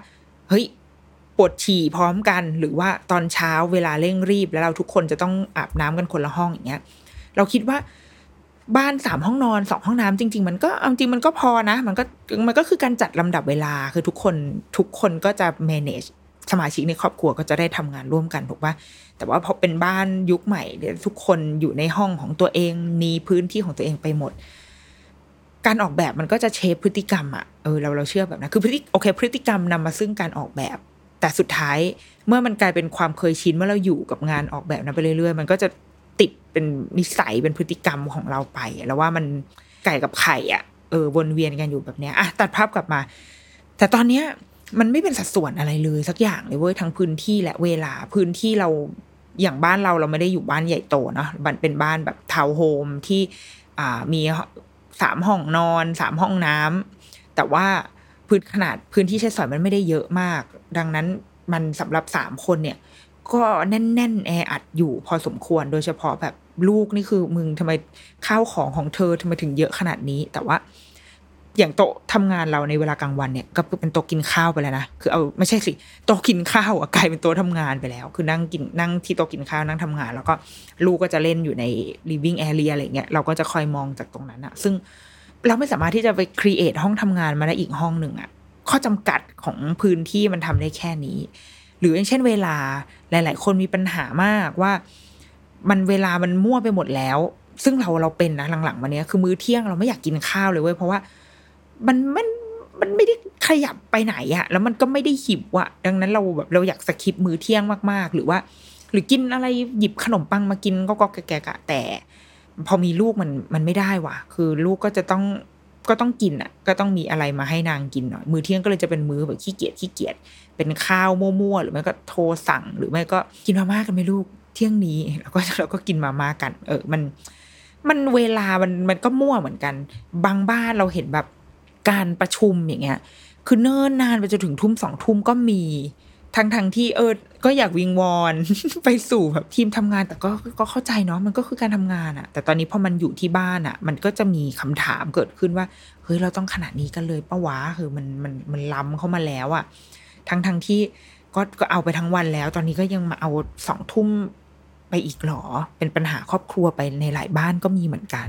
เฮ้ยปวดฉี่พร้อมกัน หรือว่าตอนเช้าเวลาเร่งรีบ แล้วเราทุกคนจะต้องอาบน้ำกันคนละห้องอย่างเงี้ยเราคิดว่า บ้านสามห้องนอนสองห้องน้ำจริง ๆ มันก็จริงมันก็พอนะ มันก็มันก็คือการจัดลำดับเวลาคือทุกคนทุกคนก็จะ manage สมาชิกในครอบครัวก็จะได้ทำงานร่วมกันถูกปะแต่ว่าพอเป็นบ้านยุคใหม่เดี๋ยวทุกคนอยู่ในห้องของตัวเองมีพื้นที่ของตัวเองไปหมด การออกแบบมันก็จะเชฟพฤติกรรมอะเออเราเราเชื่อแบบนั้นคือพฤติโอเค พฤติกรรมนำมาซึ่งการออกแบบ แต่สุดท้ายเมื่อมันกลายเป็นความเคยชินเมื่อเราอยู่กับงานออกแบบนั้นไปเรื่อยๆ มันก็จะ เป็นนิสัยเป็นพฤติกรรมของเราไป แล้วว่ามันไก่กับไข่อะเออวนเวียนกันอยู่แบบเนี้ยอะตัดภาพกลับมา แต่ตอนเนี้ยมันไม่เป็นสัดส่วนอะไรเลยสักอย่างเลยเว้ยทั้งพื้นที่และเวลาพื้นที่เราอย่างบ้านเราเราไม่ได้อยู่บ้านใหญ่โตเนาะมันเป็นบ้านแบบทาวน์โฮมที่อ่ามีสามห้องนอนสามห้องน้ำแต่ว่าพื้นขนาดพื้นที่ใช้สอยมันไม่ได้เยอะมาก ดังนั้นมันสำหรับสามคนเนี่ย ก็แน่นๆแออัดอยู่พอสมควรโดยเฉพาะแบบลูกนี่คือมึงทำไมข้าวของของเธอทำไมถึงเยอะขนาดนี้ แต่ว่า อย่างโต๊ะทำงานเราในเวลากลางวันเนี่ยก็เป็นโต๊ะกินข้าวไปแล้วนะคือเอาไม่ใช่สิโต๊ะกินข้าวอะกลายเป็นโต๊ะทำงานไปแล้ว คือนั่งกินนั่งที่โต๊ะกินข้าวนั่งทำงาน แล้วก็ลูกก็จะเล่นอยู่ใน living area อะไรเงี้ยเราก็จะคอยมองจากตรงนั้นอะซึ่งเราไม่สามารถที่จะไป create ห้องทำงานมาได้อีกห้องหนึ่งอะข้อจำกัดของพื้นที่มันทำได้แค่นี้ รืออย่างเช่นเวลาหลาย ๆ คนมีปัญหามากว่า มันเวลามันมั่วไปหมดแล้ว ซึ่งเราเราเป็นนะหลังๆมาเนี้ยคือมื้อเที่ยงเราไม่อยากกินข้าวเลยเว้ยเพราะว่ามันมันมันไม่ได้ขยับไปไหนอะแล้วมันก็ไม่ได้หิวอะดังนั้นเราแบบเราอยากสคิปมื้อเที่ยงมากๆ หรือว่า หรือกินอะไรหยิบขนมปังมากินก็ก็แกะแต่ พอมีลูกมันมันไม่ได้ว่ะ คือลูกก็จะต้อง ก็ต้องกินอะ ก็ต้องมีอะไรมาให้นางกินหน่อยมื้อเที่ยงก็เลยจะเป็นมื้อแบบขี้เกียจขี้เกียจเป็นข้าวมั่วๆหรือไม่ก็โทรสั่ง หรือไม่ก็กินมาม่ากันไหมลูกเที่ยงนี้แล้วก็เราก็กินมาม่ากัน เออมัน มันเวลามันมันก็มั่วเหมือนกัน บางบ้านเราเห็นแบบการประชุมอย่างเงี้ย คือเนิ่นนานไปจนถึงทุ่มสองทุ่มก็มี ทั้งทั้งที่เออก็อยากวิงวอนไปสู่แบบทีมทำงาน แต่ก็ก็เข้าใจเนาะมันก็คือการทำงานอะแต่ตอนนี้พอมันอยู่ที่บ้านอะมันก็จะมีคำถามเกิดขึ้นว่าเฮ้ยเราต้องขนาดนี้กันเลยปะวะคือมันมันมันล้ำเข้ามาแล้วอะทั้งทั้งที่ก็ก็เอาไปทั้งวันแล้ว ตอนนี้ก็ยังมาเอาสองทุ่มไปอีกหรอ เป็นปัญหาครอบครัวไปในหลายบ้านก็มีเหมือนกัน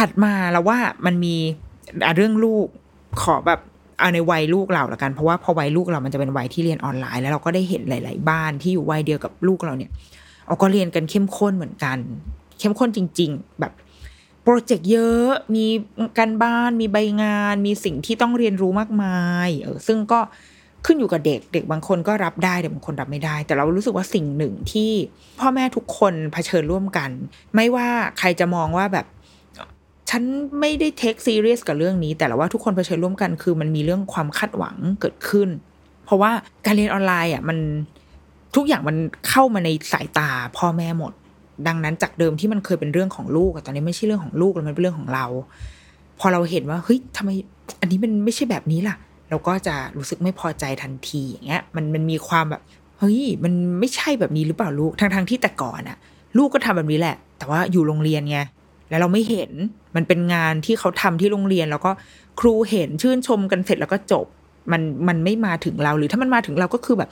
ถัดมาแล้วว่ามันมีเรื่องลูกขอแบบเอาในวัยลูกเราละกัน เพราะว่าพอวัยลูกเรามันจะเป็นวัยที่เรียนออนไลน์ แล้วเราก็ได้เห็นหลาย ๆ บ้านที่อยู่วัยเดียวกับลูกเราเนี่ยเอาก็เรียนกันเข้มข้นเหมือนกัน เข้มข้นจริง ๆ แบบ โปรเจกต์เยอะมีการบ้านมีใบงาน มีสิ่งที่ต้องเรียนรู้มากมายเออซึ่งก็ขึ้นอยู่กับเด็กเด็กบางคนก็รับได้เด็กบางคนรับไม่ได้ แต่เรารู้สึกว่าสิ่งหนึ่งที่ พ่อแม่ทุกคนเผชิญร่วมกัน ไม่ว่าใครจะมองว่าแบบฉันไม่ได้เทคซีเรียสกับเรื่องนี้ แต่ละว่าทุกคนเผชิญร่วมกันคือมันมีเรื่องความคาดหวังเกิดขึ้น เพราะว่าการเรียนออนไลน์อะมันทุกอย่างมันเข้ามาในสายตาพ่อแม่หมด ดังนั้นจากเดิมที่มันเคยเป็นเรื่องของลูกตอนนี้ไม่ใช่เรื่องของลูกแล้วมันเป็นเรื่องของเรา พอเราเห็นว่าเฮ้ยทำไมอันนี้มันไม่ใช่แบบนี้ล่ะ เราก็จะรู้สึกไม่พอใจทันทีอย่างเงี้ย มันมันมีความแบบเฮ้ยมันไม่ใช่แบบนี้หรือเปล่าลูกทั้งทงที่แต่ก่อนอะลูกก็ทำแบบนี้แหละ แต่ว่าอยู่โรงเรียนไงแล้วเราไม่เห็นมันเป็นงานที่เขาทำที่โรงเรียน แล้วก็ครูเห็นชื่นชมกันเสร็จแล้วก็จบ มันมันไม่มาถึงเราหรือถ้ามันมาถึงเราก็คือแบบ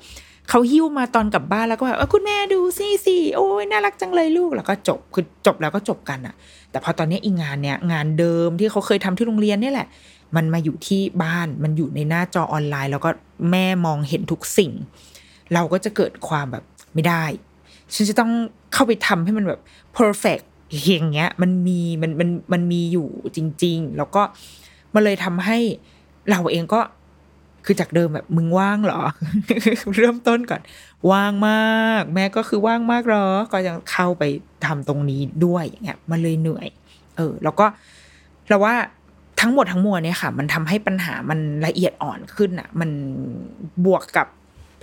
เขาหิ้วมาตอนกลับบ้านแล้วก็แบบคุณแม่ดูสิสิโอ้ยน่ารักจังเลยลูกแล้วก็จบคือจบแล้วก็จบกันอะแต่พอตอนนี้อีงานเนี้ยงานเดิมที่เขาเคยทำที่โรงเรียนเนี่ยแหละ มันมาอยู่ที่บ้านมันอยู่ในหน้าจอออนไลน์ แล้วก็แม่มองเห็นทุกสิ่ง เราก็จะเกิดความแบบไม่ได้ ฉันจะต้องเข้าไปทำให้มันแบบ perfect อย่างเงี้ยมันมีมันมันมันมีอยู่จริง ๆ แล้วก็มันเลยทำให้เราเองก็ คือจากเดิมแบบมึงว่างเหรอ เริ่มต้นก่อน ว่างมาก แม่ก็คือว่างมากเหรอ ก็ยังเข้าไปทำตรงนี้ด้วยอย่างเงี้ยมันเลยเหนื่อย เออ แล้วก็เราว่าทั้งหมดทั้งมวลเนี่ยค่ะ มันทำให้ปัญหามันละเอียดอ่อนขึ้นอะ มันบวกกับ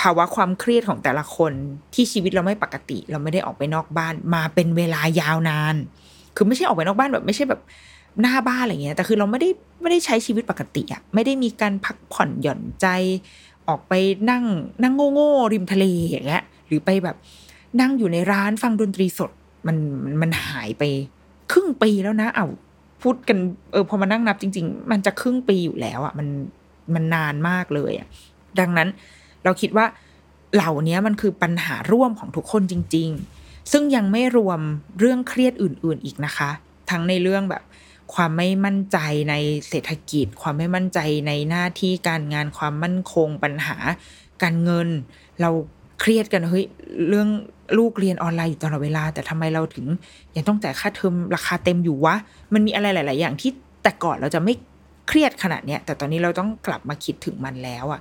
ภาวะความเครียดของแต่ละคนที่ชีวิตเราไม่ปกติ เราไม่ได้ออกไปนอกบ้าน มาเป็นเวลายาวนาน คือไม่ใช่ออกไปนอกบ้านแบบ ไม่ใช่แบบ หน้าบ้านอะไรเงี้ยแต่คือเราไม่ได้ไม่ได้ใช้ชีวิตปกติอะไม่ได้มีการพักผ่อนหย่อนใจ ออกไปนั่งนั่งโง่ๆริมทะเลอย่างเงี้ยหรือไปแบบนั่งอยู่ในร้านฟังดนตรีสดมันมันหายไปครึ่งปีแล้วนะ เอาพูดกันเออพอมานั่งนับจริง ๆ มันจะครึ่งปีอยู่แล้วอะมันมันนานมากเลยอะดังนั้นเราคิดว่าเหล่านี้มันคือปัญหาร่วมของทุกคนจริง ๆ ซึ่งยังไม่รวมเรื่องเครียดอื่น ๆ อีกนะคะ ทั้งในเรื่องแบบ ความไม่มั่นใจในเศรษฐกิจ ความไม่มั่นใจในหน้าที่การงานความมั่นคงปัญหา การเงิน เราเครียดกันเฮ้ยเรื่องลูกเรียนออนไลน์อยู่ตลอดเวลา แต่ทำไมเราถึงยังต้องจ่ายค่าเทอมราคาเต็มอยู่วะมันมีอะไรหลาย ๆ อย่างที่แต่ก่อนเราจะไม่เครียดขนาดเนี้ยแต่ตอนนี้เราต้องกลับมาคิดถึงมันแล้วอะ่ะ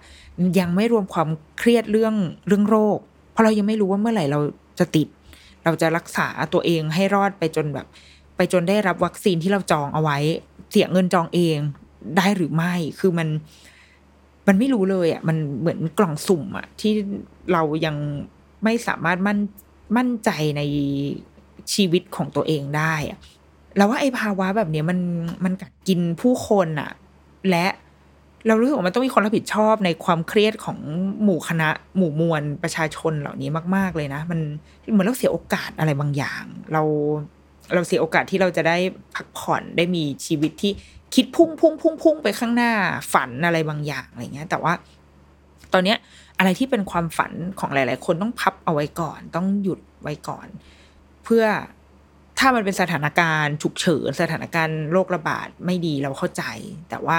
ยังไม่รวมความเครียดเรื่องเรื่องโรค เพราะเรายังไม่รู้ว่าเมื่อไหร่เราจะติด เราจะรักษาตัวเองให้รอดไปจนแบบ ไปจนได้รับวัคซีนที่เราจองเอาไว้ เสียเงินจองเองได้หรือไม่ คือมัน มันไม่รู้เลยอะ มันเหมือนกล่องสุ่มอะ ที่เรายังไม่สามารถมั่นมั่นใจในชีวิตของตัวเองได้อะแล้วว่าไอ้ภาวะแบบนี้มันมันกัดกินผู้คนอะ และเรารู้สึกว่ามันต้องมีคนรับผิดชอบในความเครียดของหมู่คณะ หมู่มวลประชาชนเหล่านี้มาก ๆ เลยนะ มันเหมือนเราเสียโอกาสอะไรบางอย่าง เรา เราเสียโอกาสที่เราจะได้พักผ่อนได้มีชีวิตที่คิดพุ่งพุ่งพุ่งพุ่งไปข้างหน้าฝันอะไรบางอย่างอะไรเงี้ย แต่ว่า ตอนเนี้ยอะไรที่เป็นความฝันของหลาย ๆ คนต้องพับเอาไว้ก่อน ต้องหยุดไว้ก่อน เพื่อถ้ามันเป็นสถานการณ์ฉุกเฉินสถานการณ์โรคระบาดไม่ดีเราเข้าใจ แต่ว่า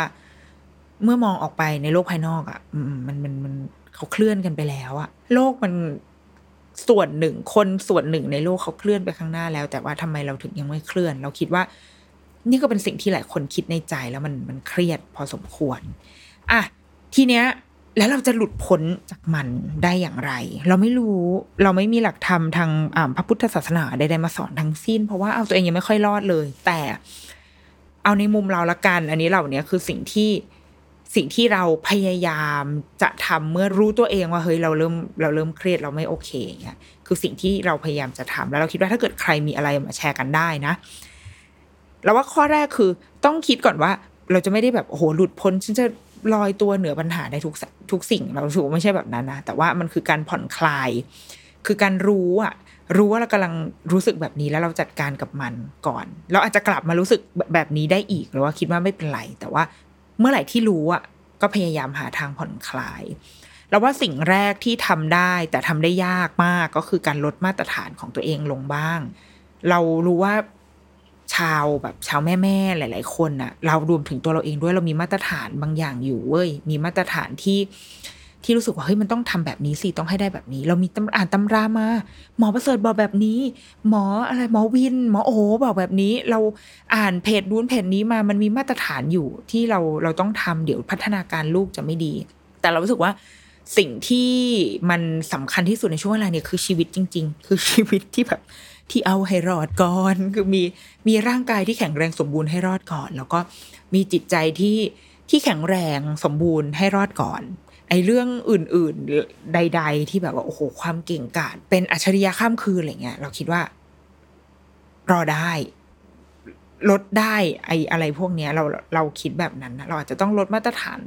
เมื่อมองออกไปในโลกภายนอกอะ่ะมมันมันมันเขาเคลื่อนกันไปแล้วอะโลกมัน ส่วนหนึ่งคนส่วนหนึ่งในโลกเขาเคลื่อนไปข้างหน้าแล้ว แต่ว่าทำไมเราถึงยังไม่เคลื่อน เราคิดว่า นี่ก็เป็นสิ่งที่หลายคนคิดในใจแล้วมันมันเครียดพอสมควรอะทีเนี้ยแล้วเราจะหลุดพ้นจากมันได้อย่างไร เราไม่รู้เราไม่มีหลักธรรมทางพระพุทธศาสนาใดๆมาสอนทั้งสิ้น เพราะว่าเอาตัวเองยังไม่ค่อยรอดเลย แต่เอาในมุมเราละกัน อันนี้เหล่านี้คือสิ่งที่ สิ่งที่เราพยายามจะทำเมื่อรู้ตัวเองว่าเฮ้ยเราเริ่มเราเริ่มเครียดเราไม่โอเคอย่างเงี้ยคือสิ่งที่เราพยายามจะทำแล้วเราคิดว่าถ้าเกิดใครมีอะไรมาแชร์กันได้นะเราว่าข้อแรกคือต้องคิดก่อนว่า เราจะไม่ได้แบบโอ้โหหลุดพ้นฉันจะลอยตัวเหนือปัญหาได้ทุกทุกสิ่ง เราสูไม่ใช่แบบนั้นนะแต่ว่ามันคือการผ่อนคลาย คือการรู้อะรู้ว่าเรากำลังรู้สึกแบบนี้แล้วเราจัดการกับมันก่อน เราอาจจะกลับมารู้สึกแบบนี้ได้อีกหรือว่าคิดว่าไม่เป็นไร แต่ว่า เมื่อไหร่ที่รู้อะก็พยายามหาทางผ่อนคลาย แล้วว่าสิ่งแรกที่ทำได้แต่ทำได้ยากมากก็คือการลดมาตรฐานของตัวเองลงบ้าง เรารู้ว่าชาวแบบชาวแม่แม่หลาย ๆ คนอะเรารวมถึงตัวเราเองด้วยเรามีมาตรฐานบางอย่างอยู่เว้ยมีมาตรฐานที่ ที่รู้สึกว่าเฮ้ยมันต้องทำแบบนี้สิต้องให้ได้แบบนี้ เรามีอ่านตำรามา หมอประเสริฐบอกแบบนี้ หมออะไรหมอวิน หมอโอบอกแบบนี้ เราอ่านเพจนู้นเพจนี้มามันมีมาตรฐานอยู่ที่เราเราต้องทำเดี๋ยวพัฒนาการลูกจะไม่ดี แต่เรารู้สึกว่าสิ่งที่มันสำคัญที่สุดในช่วงเวลาเนี่ยคือชีวิตจริง ๆ คือชีวิตที่แบบที่เอาให้รอดก่อน คือมีมีร่างกายที่แข็งแรงสมบูรณ์ให้รอดก่อน แล้วก็มีจิตใจที่ที่แข็งแรงสมบูรณ์ให้รอดก่อน ไอ้เรื่องอื่นๆใด ๆ ที่แบบว่าโอ้โหความเก่งกาจเป็นอัจฉริยะข้ามคืนอะไรเงี้ย เราคิดว่า รอได้ ลดได้ไอ้อะไรพวกเนี้ย เราเราคิดแบบนั้นนะเราอาจจะต้องลดมาตรฐาน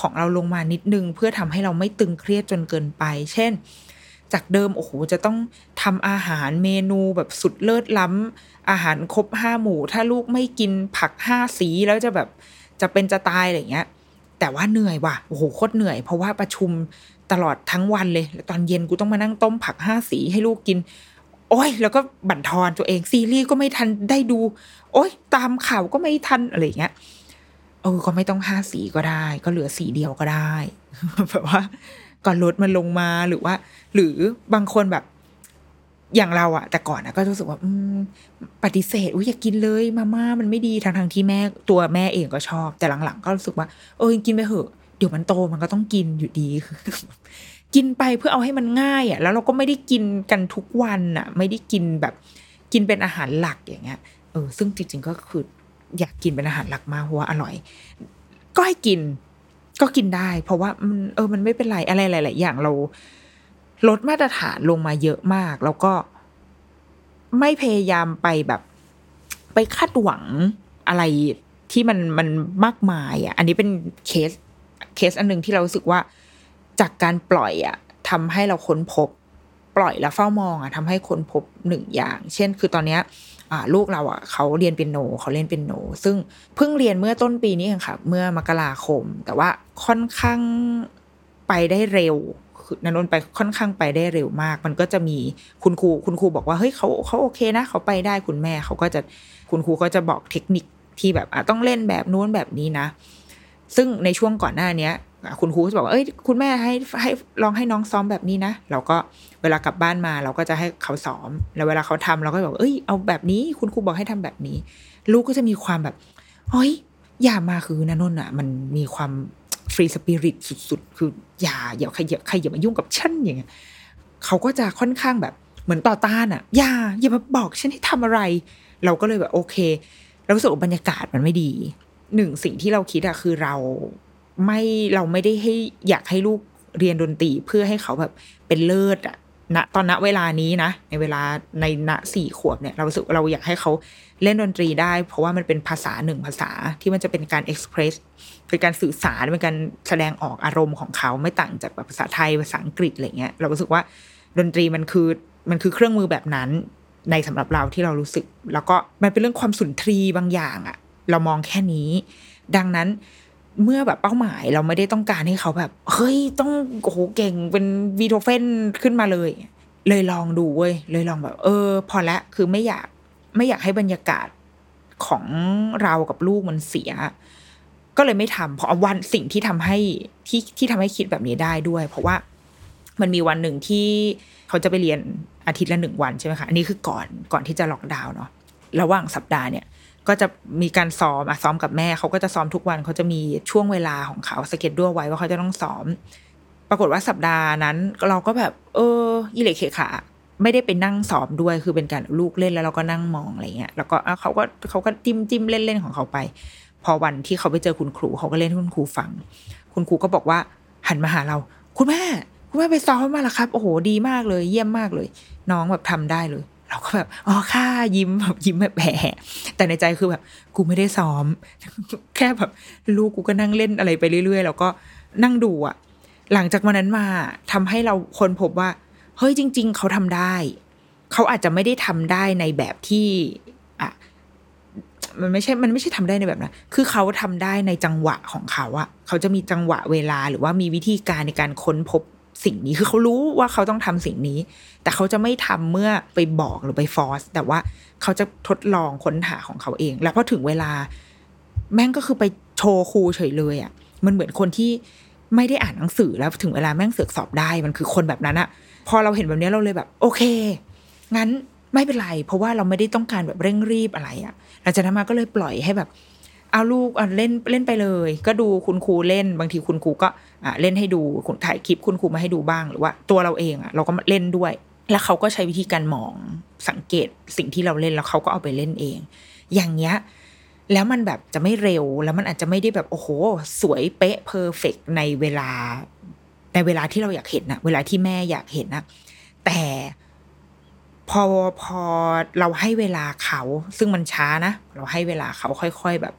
ของเราลงมานิดนึง เพื่อทำให้เราไม่ตึงเครียดจนเกินไป เช่น จากเดิมโอ้โหจะต้องทำอาหารเมนูแบบสุดเลิศล้ำอาหารครบห้าหมู่ ถ้าลูกไม่กินผักห้าสีแล้วจะแบบจะเป็นจะตายอะไรเงี้ย แต่ว่าเหนื่อยว่ะโอ้โหโคตรเหนื่อย เพราะว่าประชุมตลอดทั้งวันเลยแล้วตอนเย็นกูต้องมานั่งต้มผักห้าสีให้ลูกกิน โอ้ย แล้วก็บั่นทอนตัวเองซีรีส์ก็ไม่ทันได้ดู โอ้ยตามข่าวก็ไม่ทันอะไรเงี้ยเออก็ไม่ต้องห้าสีก็ได้ ก็เหลือสีเดียวก็ได้แบบว่าก็ลดมันลงมาหรือว่า หรือบางคนแบบ อย่างเราอะแต่ก่อนอะก็รู้สึกว่า อืม ปฏิเสธอุ้ยอยากกินเลยมาม่ามันไม่ดีทางทางที่แม่ตัวแม่เองก็ชอบ แต่หลังๆ ก็รู้สึกว่าเออกินไปเถอะเดี๋ยวมันโตมันก็ต้องกินอยู่ดีกินไปเพื่อเอาให้มันง่ายอะแล้วเราก็ไม่ได้กินกันทุกวันอะไม่ได้กินแบบกินเป็นอาหารหลักอย่างเงี้ยเออซึ่งจริงๆก็คืออยากกินเป็นอาหารหลักมากเพราะว่าอร่อย ก็ให้กิน ก็กินได้ เพราะว่ามันเออมันไม่เป็นไรอะไรหลายๆอย่างเรา ลดมาตรฐานลงมาเยอะมาก แล้วก็ไม่พยายามไปแบบ ไปคาดหวังอะไรที่มันมันมากมายอะ อันนี้เป็นเคสเคสอันหนึ่งที่เราสึกว่าจากการปล่อยอะทำให้เราค้นพบ ปล่อยแล้วเฝ้ามองอะทำให้ค้นพบหนึ่งอย่าง เช่น คือตอนเนี้ยลูกเราอะเขาเรียนเป็นโนเขาเล่นเป็นโน ซึ่งเพิ่งเรียนเมื่อต้นปีนี้เองค่ะ เมื่อมกราคม แต่ว่าค่อนข้างไปได้เร็ว นันนนไปค่อนข้างไปได้เร็วมาก มันก็จะมีคุณครูคุณครูบอกว่าเฮ้ยเขาเขาโอเคนะเขาไปได้คุณแม่เขาก็จะคุณครูก็จะบอกเทคนิคที่แบบอะต้องเล่นแบบนู้นแบบนี้นะ ซึ่งในช่วงก่อนหน้าเนี้ยคุณครูจะบอกว่าเอ้ยคุณแม่ให้ให้ลองให้น้องซ้อมแบบนี้นะ เราก็เวลากลับบ้านมาเราก็จะให้เขาซ้อม แล้วเวลาเขาทำเราก็บอกเอ้ยเอาแบบนี้ คุณครูบอกให้ทำแบบนี้ ลูกก็จะมีความแบบเฮ้ยอย่ามาคือนันนนอะ มันมีความ ฟรีสปิริตสุดๆ คืออย่าอย่าใครอย่าใครอย่ามายุ่งกับฉันอย่างเงี้ยเขาก็จะค่อนข้างแบบเหมือนต่อต้านอะ อย่าอย่ามาบอกฉันให้ทำอะไร เราก็เลยแบบโอเค เรารู้สึกบรรยากาศมันไม่ดี หนึ่งสิ่งที่เราคิดอะคือเราไม่เราไม่ได้ให้อยากให้ลูกเรียนดนตรีเพื่อให้เขาแบบเป็นเลิศอะณตอนณเวลานี้นะ ในเวลาในณสี่ขวบเนี่ย เราสึกเราอยากให้เขา เล่นดนตรีได้ เพราะว่ามันเป็นภาษาหนึ่งภาษาที่มันจะเป็นการเอ็กซ์เพรสเป็นการสื่อสารเป็นการแสดงออกอารมณ์ของเขาไม่ต่างจากแบบภาษาไทยภาษาอังกฤษอะไรเงี้ยเรารู้สึกว่าดนตรีมันคือมันคือเครื่องมือแบบนั้น ในสำหรับเราที่เรารู้สึก แล้วก็มันเป็นเรื่องความสุนทรีบางอย่างอะเรามองแค่นี้ ดังนั้นเมื่อแบบเป้าหมายเราไม่ได้ต้องการให้เขาแบบ เฮ้ยต้องโอ้โหเก่งเป็นวีโทเฟนขึ้นมาเลย เลยลองดูเว้ยเลยลองแบบ เออ พอละคือไม่อยาก ไม่อยากให้บรรยากาศของเรากับลูกมันเสีย ก็เลยไม่ทำเพราะวันสิ่งที่ทำให้ที่ที่ทำให้คิดแบบนี้ได้ด้วย เพราะว่ามันมีวันหนึ่งที่เขาจะไปเรียนอาทิตย์ละหนึ่งวันใช่ไหมคะอันนี้คือก่อนก่อนที่จะล็อกดาวน์เนาะระหว่างสัปดาห์เนี่ย ก็จะมีการซ้อมอะซ้อมกับแม่เขาก็จะซ้อมทุกวันเขาจะมีช่วงเวลาของเขาสเก็ตด้วยไว้ว่าเขาจะต้องซ้อม ปรากฏว่าสัปดาห์นั้น เราก็แบบ เออยี่เหล็กเขขา ไม่ได้ไปนั่งซ้อมด้วยคือเป็นการลูกเล่นแล้วเราก็นั่งมองอะไรเงี้ยแล้วก็เขาก็เขาก็จิ้มจิ้มเล่นเล่นของเขาไป พอวันที่เขาไปเจอคุณครูเขาก็เล่นให้คุณครูฟัง คุณครูก็บอกว่าหันมาหาเรา คุณแม่คุณแม่ไปซ้อมมาแล้วครับ โอ้โหดีมากเลย เยี่ยมมากเลย น้องแบบทำได้เลย เราก็แบบอ๋อค่ะยิ้มแบบยิ้มแบบแผลแต่ในใจคือแบบ กูไม่ได้ซ้อม แค่แบบ ลูกกูก็นั่งเล่นอะไรไปเรื่อยๆ แล้วก็นั่งดูอะหลังจากวันนั้นมาทำให้เราคนพบว่า ฮ้ยจริง ๆ เขาทำได้ เขาอาจจะไม่ได้ทำได้ในแบบที่อะมันไม่ใช่ มันไม่ใช่ทำได้ในแบบนั้นคือเขาทำได้ในจังหวะของเขาอะเขาจะมีจังหวะเวลาหรือว่ามีวิธีการในการค้นพบสิ่งนี้ คือเขารู้ว่าเขาต้องทำสิ่งนี้ แต่เขาจะไม่ทำเมื่อไปบอกหรือไปฟอร์สแต่ว่าเขาจะทดลองค้นหาของเขาเอง แล้วพอถึงเวลา แม่งก็คือไปโชว์ครูเฉยเลยอะมันเหมือนคนที่ไม่ได้อ่านหนังสือแล้วถึงเวลาแม่งเสือกสอบได้ มันคือคนแบบนั้นอะ พอเราเห็นแบบนี้เราเลยแบบ โอเค งั้นไม่เป็นไร เพราะว่าเราไม่ได้ต้องการแบบเร่งรีบอะไรอะหลังจากนั้นมาก็เลยปล่อยให้แบบ เอาลูกอะเล่นเล่นไปเลย ก็ดูคุณครูเล่น บางทีคุณครูก็อะเล่นให้ดูถ่ายคลิปคุณครูมาให้ดูบ้างหรือว่าตัวเราเองอะ เราก็เล่นด้วย แล้วเขาก็ใช้วิธีการมองสังเกตสิ่งที่เราเล่นแล้วเขาก็เอาไปเล่นเอง อย่างเงี้ยแล้วมันแบบจะไม่เร็วแล้วมันอาจจะไม่ได้แบบโอ้โห สวยเป๊ะเพอร์เฟกในเวลา ในเวลาที่เราอยากเห็นนะเวลาที่แม่อยากเห็นนะแต่พอพอเราให้เวลาเขา ซึ่งมันช้านะ เราให้เวลาเขาค่อยๆแบบ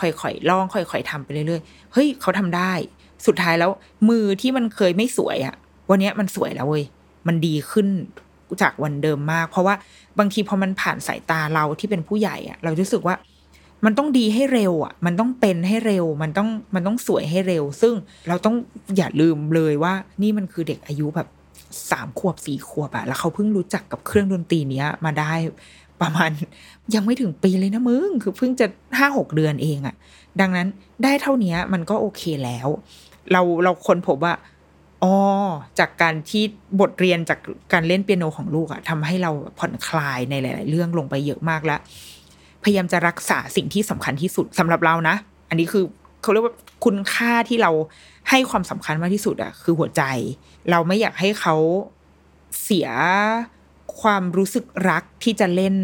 ค่อยๆลอง ค่อยๆทำไปเรื่อยๆเฮ้ยเขาทำได้ สุดท้ายแล้ว มือที่มันเคยไม่สวยอะวันเนี้ยมันสวยแล้วเว้ยมันดีขึ้นจากวันเดิมมาก เพราะว่าบางทีพอมันผ่านสายตาเราที่เป็นผู้ใหญ่อะเรารู้สึกว่า มันต้องดีให้เร็วอะ มันต้องเป็นให้เร็ว มันต้องมันต้องสวยให้เร็ว ซึ่งเราต้องอย่าลืมเลยว่า นี่มันคือเด็กอายุแบบสามขวบสี่ขวบอะแล้วเขาเพิ่งรู้จักกับเครื่องดนตรีเนี้ย มาได้ประมาณยังไม่ถึงปีเลยนะมึง คือเพิ่งจะห้าหกเดือนเองอะดังนั้นได้เท่านี้มันก็โอเคแล้ว เราเราคนพบว่าอ๋อจากการที่บทเรียนจากการเล่นเปียโนของลูกอะทำให้เราผ่อนคลายในหลาย ๆ เรื่องลงไปเยอะมากแล้ว พยายามจะรักษาสิ่งที่สำคัญที่สุดสำหรับเรานะ อันนี้คือเขาเรียกว่าคุณค่าที่เราให้ความสำคัญมากที่สุดอะคือหัวใจ เราไม่อยากให้เขาเสียความรู้สึกรักที่จะเล่น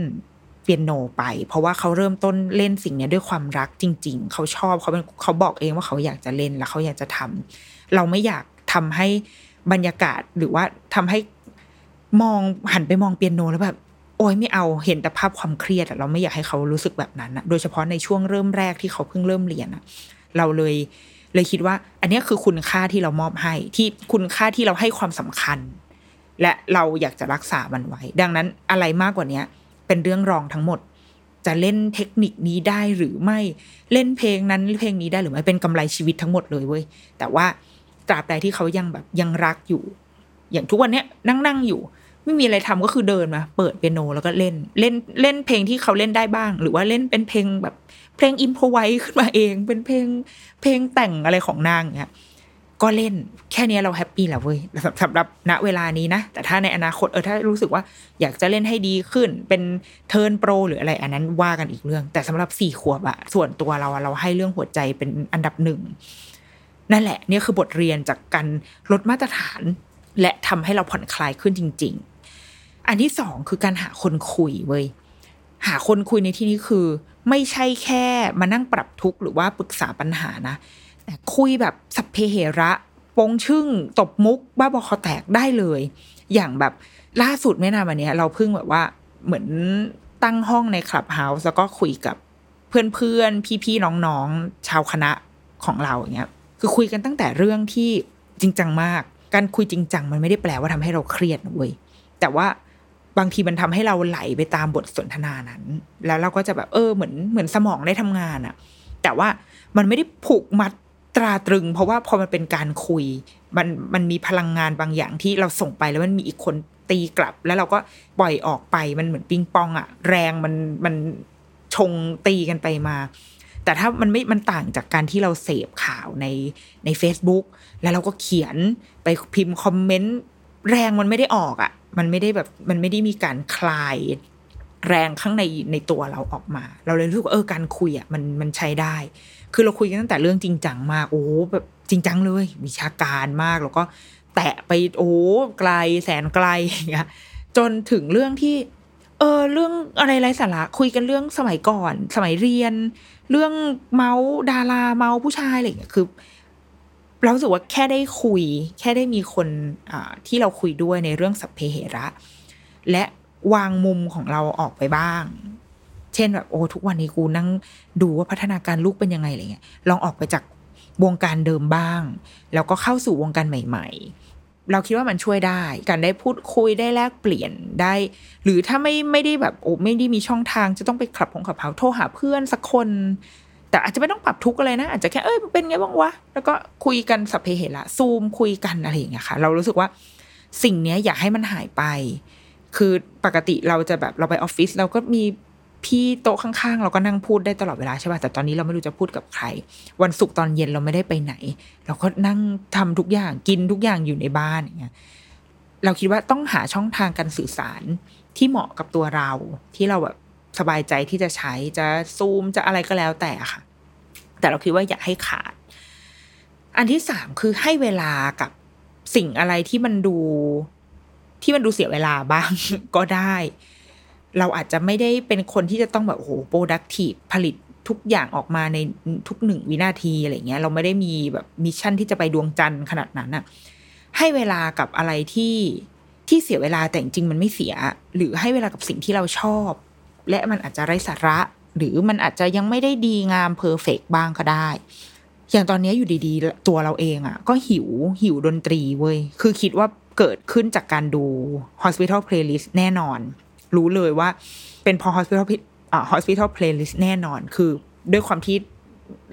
เปียโนไป เพราะว่าเขาเริ่มต้นเล่นสิ่งนี้ด้วยความรักจริง ๆ เขาชอบเขาเป็นเขาบอกเองว่าเขาอยากจะเล่นแล้วเขาอยากจะทำเราไม่อยากทำให้บรรยากาศหรือว่าทำให้มองหันไปมองเปียโนแล้วแบบ อ้ยไม่เอาเห็นแต่ภาพความเครียดเราไม่อยากให้เขารู้สึกแบบนั้นอะโดยเฉพาะในช่วงเริ่มแรกที่เขาเพิ่งเริ่มเรียนอะเราเลยเลยคิดว่า อันนี้คือคุณค่าที่เรามอบให้ที่คุณค่าที่เราให้ความสำคัญ และเราอยากจะรักษามันไว้ ดังนั้นอะไรมากกว่านี้เป็นเรื่องรองทั้งหมด จะเล่นเทคนิคนี้ได้หรือไม่เล่นเพลงนั้นเพลงนี้ได้หรือไม่เป็นกำไรชีวิตทั้งหมดเลยเว้ยแต่ว่าตราบใดที่เขายังแบบยังรักอยู่ อย่างทุกวันเนี้ยนั่งนั่งอยู่ ไม่มีอะไรทำก็คือเดินมาเปิดเปียโนแล้วก็เล่นเล่นเล่นเพลงที่เขาเล่นได้บ้าง หรือว่าเล่นเป็นเพลงแบบเพลง improvise ขึ้นมาเอง เป็นเพลงเพลงแต่งอะไรของนางเนี้ยก็เล่นแค่นี้เรา happy แล้วเว้ยสำหรับณเวลานี้นะ แต่ถ้าในอนาคตเออถ้ารู้สึกว่าอยากจะเล่นให้ดีขึ้น เป็น turn pro หรืออะไร อันนั้นว่ากันอีกเรื่อง แต่สำหรับสี่ขวบอะส่วนตัวเราอะเราให้เรื่องหัวใจเป็นอันดับหนึ่งนั่นแหละนี่คือบทเรียนจากการลดมาตรฐาน และทำให้เราผ่อนคลายขึ้นจริง ๆ อันที่สองคือการหาคนคุยเว้ยหาคนคุยในที่นี้คือ ไม่ใช่แค่มานั่งปรับทุกข์หรือว่าปรึกษาปัญหานะแต่คุยแบบสัพเพเหระปงชึ่งตบมุก บ้าบอคอแตกได้เลย อย่างแบบล่าสุดไม่นานมาเนี้ยเราเพิ่งแบบว่าเหมือนตั้งห้องในคลับเฮาส์แล้วก็คุยกับเพื่อนๆ พี่ๆ น้องๆ ชาวคณะของเราอย่างเงี้ย คือคุยกันตั้งแต่เรื่องที่จริงจังมาก การคุยจริงจังมันไม่ได้แปลว่าทำให้เราเครียดนะเว้ยแต่ว่า บางทีมันทำให้เราไหลไปตามบทสนทนานั้น แล้วเราก็จะแบบเออเหมือนเหมือนสมองได้ทำงานอะแต่ว่ามันไม่ได้ผูกมัดตราตรึง เพราะว่าพอมันเป็นการคุย มันมันมีพลังงานบางอย่างที่เราส่งไปแล้วมันมีอีกคนตีกลับ แล้วเราก็ปล่อยออกไปมันเหมือนปิงปองอะแรงมันมันชงตีกันไปมา แต่ถ้ามันไม่มันต่างจากการที่เราเสพข่าวในใน Facebook แล้วเราก็เขียนไปพิมพ์คอมเมนต์ แรงมันไม่ได้ออกอะมันไม่ได้แบบมันไม่ได้มีการคลายแรงข้างในในตัวเราออกมา เราเลยรู้สึกว่าเออการคุยอะมันมันใช้ได้ คือเราคุยกันตั้งแต่เรื่องจริงจังมากโอ้แบบจริงจังเลย วิชาการมากแล้วก็แตะไปโอ้ไกลแสนไกลอย่างเงี้ยจนถึงเรื่องที่ เออเรื่องอะไรไร้สาระคุยกันเรื่องสมัยก่อน สมัยเรียน เรื่องเมาส์ดาราเมาส์ผู้ชายอะไรอย่างเงี้ยคือ เราสึกว่าแค่ได้คุย แค่ได้มีคนที่เราคุยด้วยในเรื่องสัพเพเหระ และวางมุมของเราออกไปบ้าง เช่นแบบโอ้ทุกวันนี้กูนั่งดูว่าพัฒนาการลูกเป็นยังไงอะไรเงี้ยลองออกไปจากวงการเดิมบ้าง แล้วก็เข้าสู่วงการใหม่ ๆ เราคิดว่ามันช่วยได้ การได้พูดคุยได้แลกเปลี่ยนได้ หรือถ้าไม่ไม่ได้แบบโอ้ไม่ได้มีช่องทางจะต้องไปขับของขับเผาโทรหาเพื่อนสักคน แต่อาจจะไม่ต้องปรับทุกอะไรนะ อาจจะแค่เอ้ยเป็นไงบ้างวะแล้วก็คุยกันสัพเพเหระซูมคุยกันอะไรอย่างเงี้ยค่ะ เรารู้สึกว่าสิ่งเนี้ยอยากให้มันหายไป คือปกติเราจะแบบเราไปออฟฟิศเราก็มีพี่โต๊ะข้างๆ เราก็นั่งพูดได้ตลอดเวลาใช่ป่ะแต่ตอนนี้เราไม่รู้จะพูดกับใคร วันศุกร์ตอนเย็นเราไม่ได้ไปไหน เราก็นั่งทำทุกอย่างกินทุกอย่างอยู่ในบ้านอย่างเงี้ยเราคิดว่าต้องหาช่องทางการสื่อสารที่เหมาะกับตัวเราที่เราแบบ สบายใจที่จะใช้จะซูมจะอะไรก็แล้วแต่ค่ะ แต่เราคิดว่าอย่าให้ขาด อันที่สามคือให้เวลากับสิ่งอะไรที่มันดู ที่มันดูเสียเวลาบ้างก็ได้ เราอาจจะไม่ได้เป็นคนที่จะต้องแบบโอ้โห productive ผลิตทุกอย่างออกมาในทุกหนึ่งวินาทีอะไรเงี้ย เราไม่ได้มีแบบ mission ที่จะไปดวงจันทร์ขนาดนั้นอะให้เวลากับอะไรที่ที่เสียเวลาแต่จริงมันไม่เสีย หรือให้เวลากับสิ่งที่เราชอบ และมันอาจจะไร้สาระ หรือมันอาจจะยังไม่ได้ดีงาม perfect บ้างก็ได้ อย่างตอนนี้อยู่ดีๆ ตัวเราเองอะ ก็หิวหิวดนตรีเว้ย คือคิดว่าเกิดขึ้นจากการดู Hospital Playlist แน่นอน รู้เลยว่าเป็นพอ Hospital อ่า Hospital Playlist แน่นอน คือด้วยความที่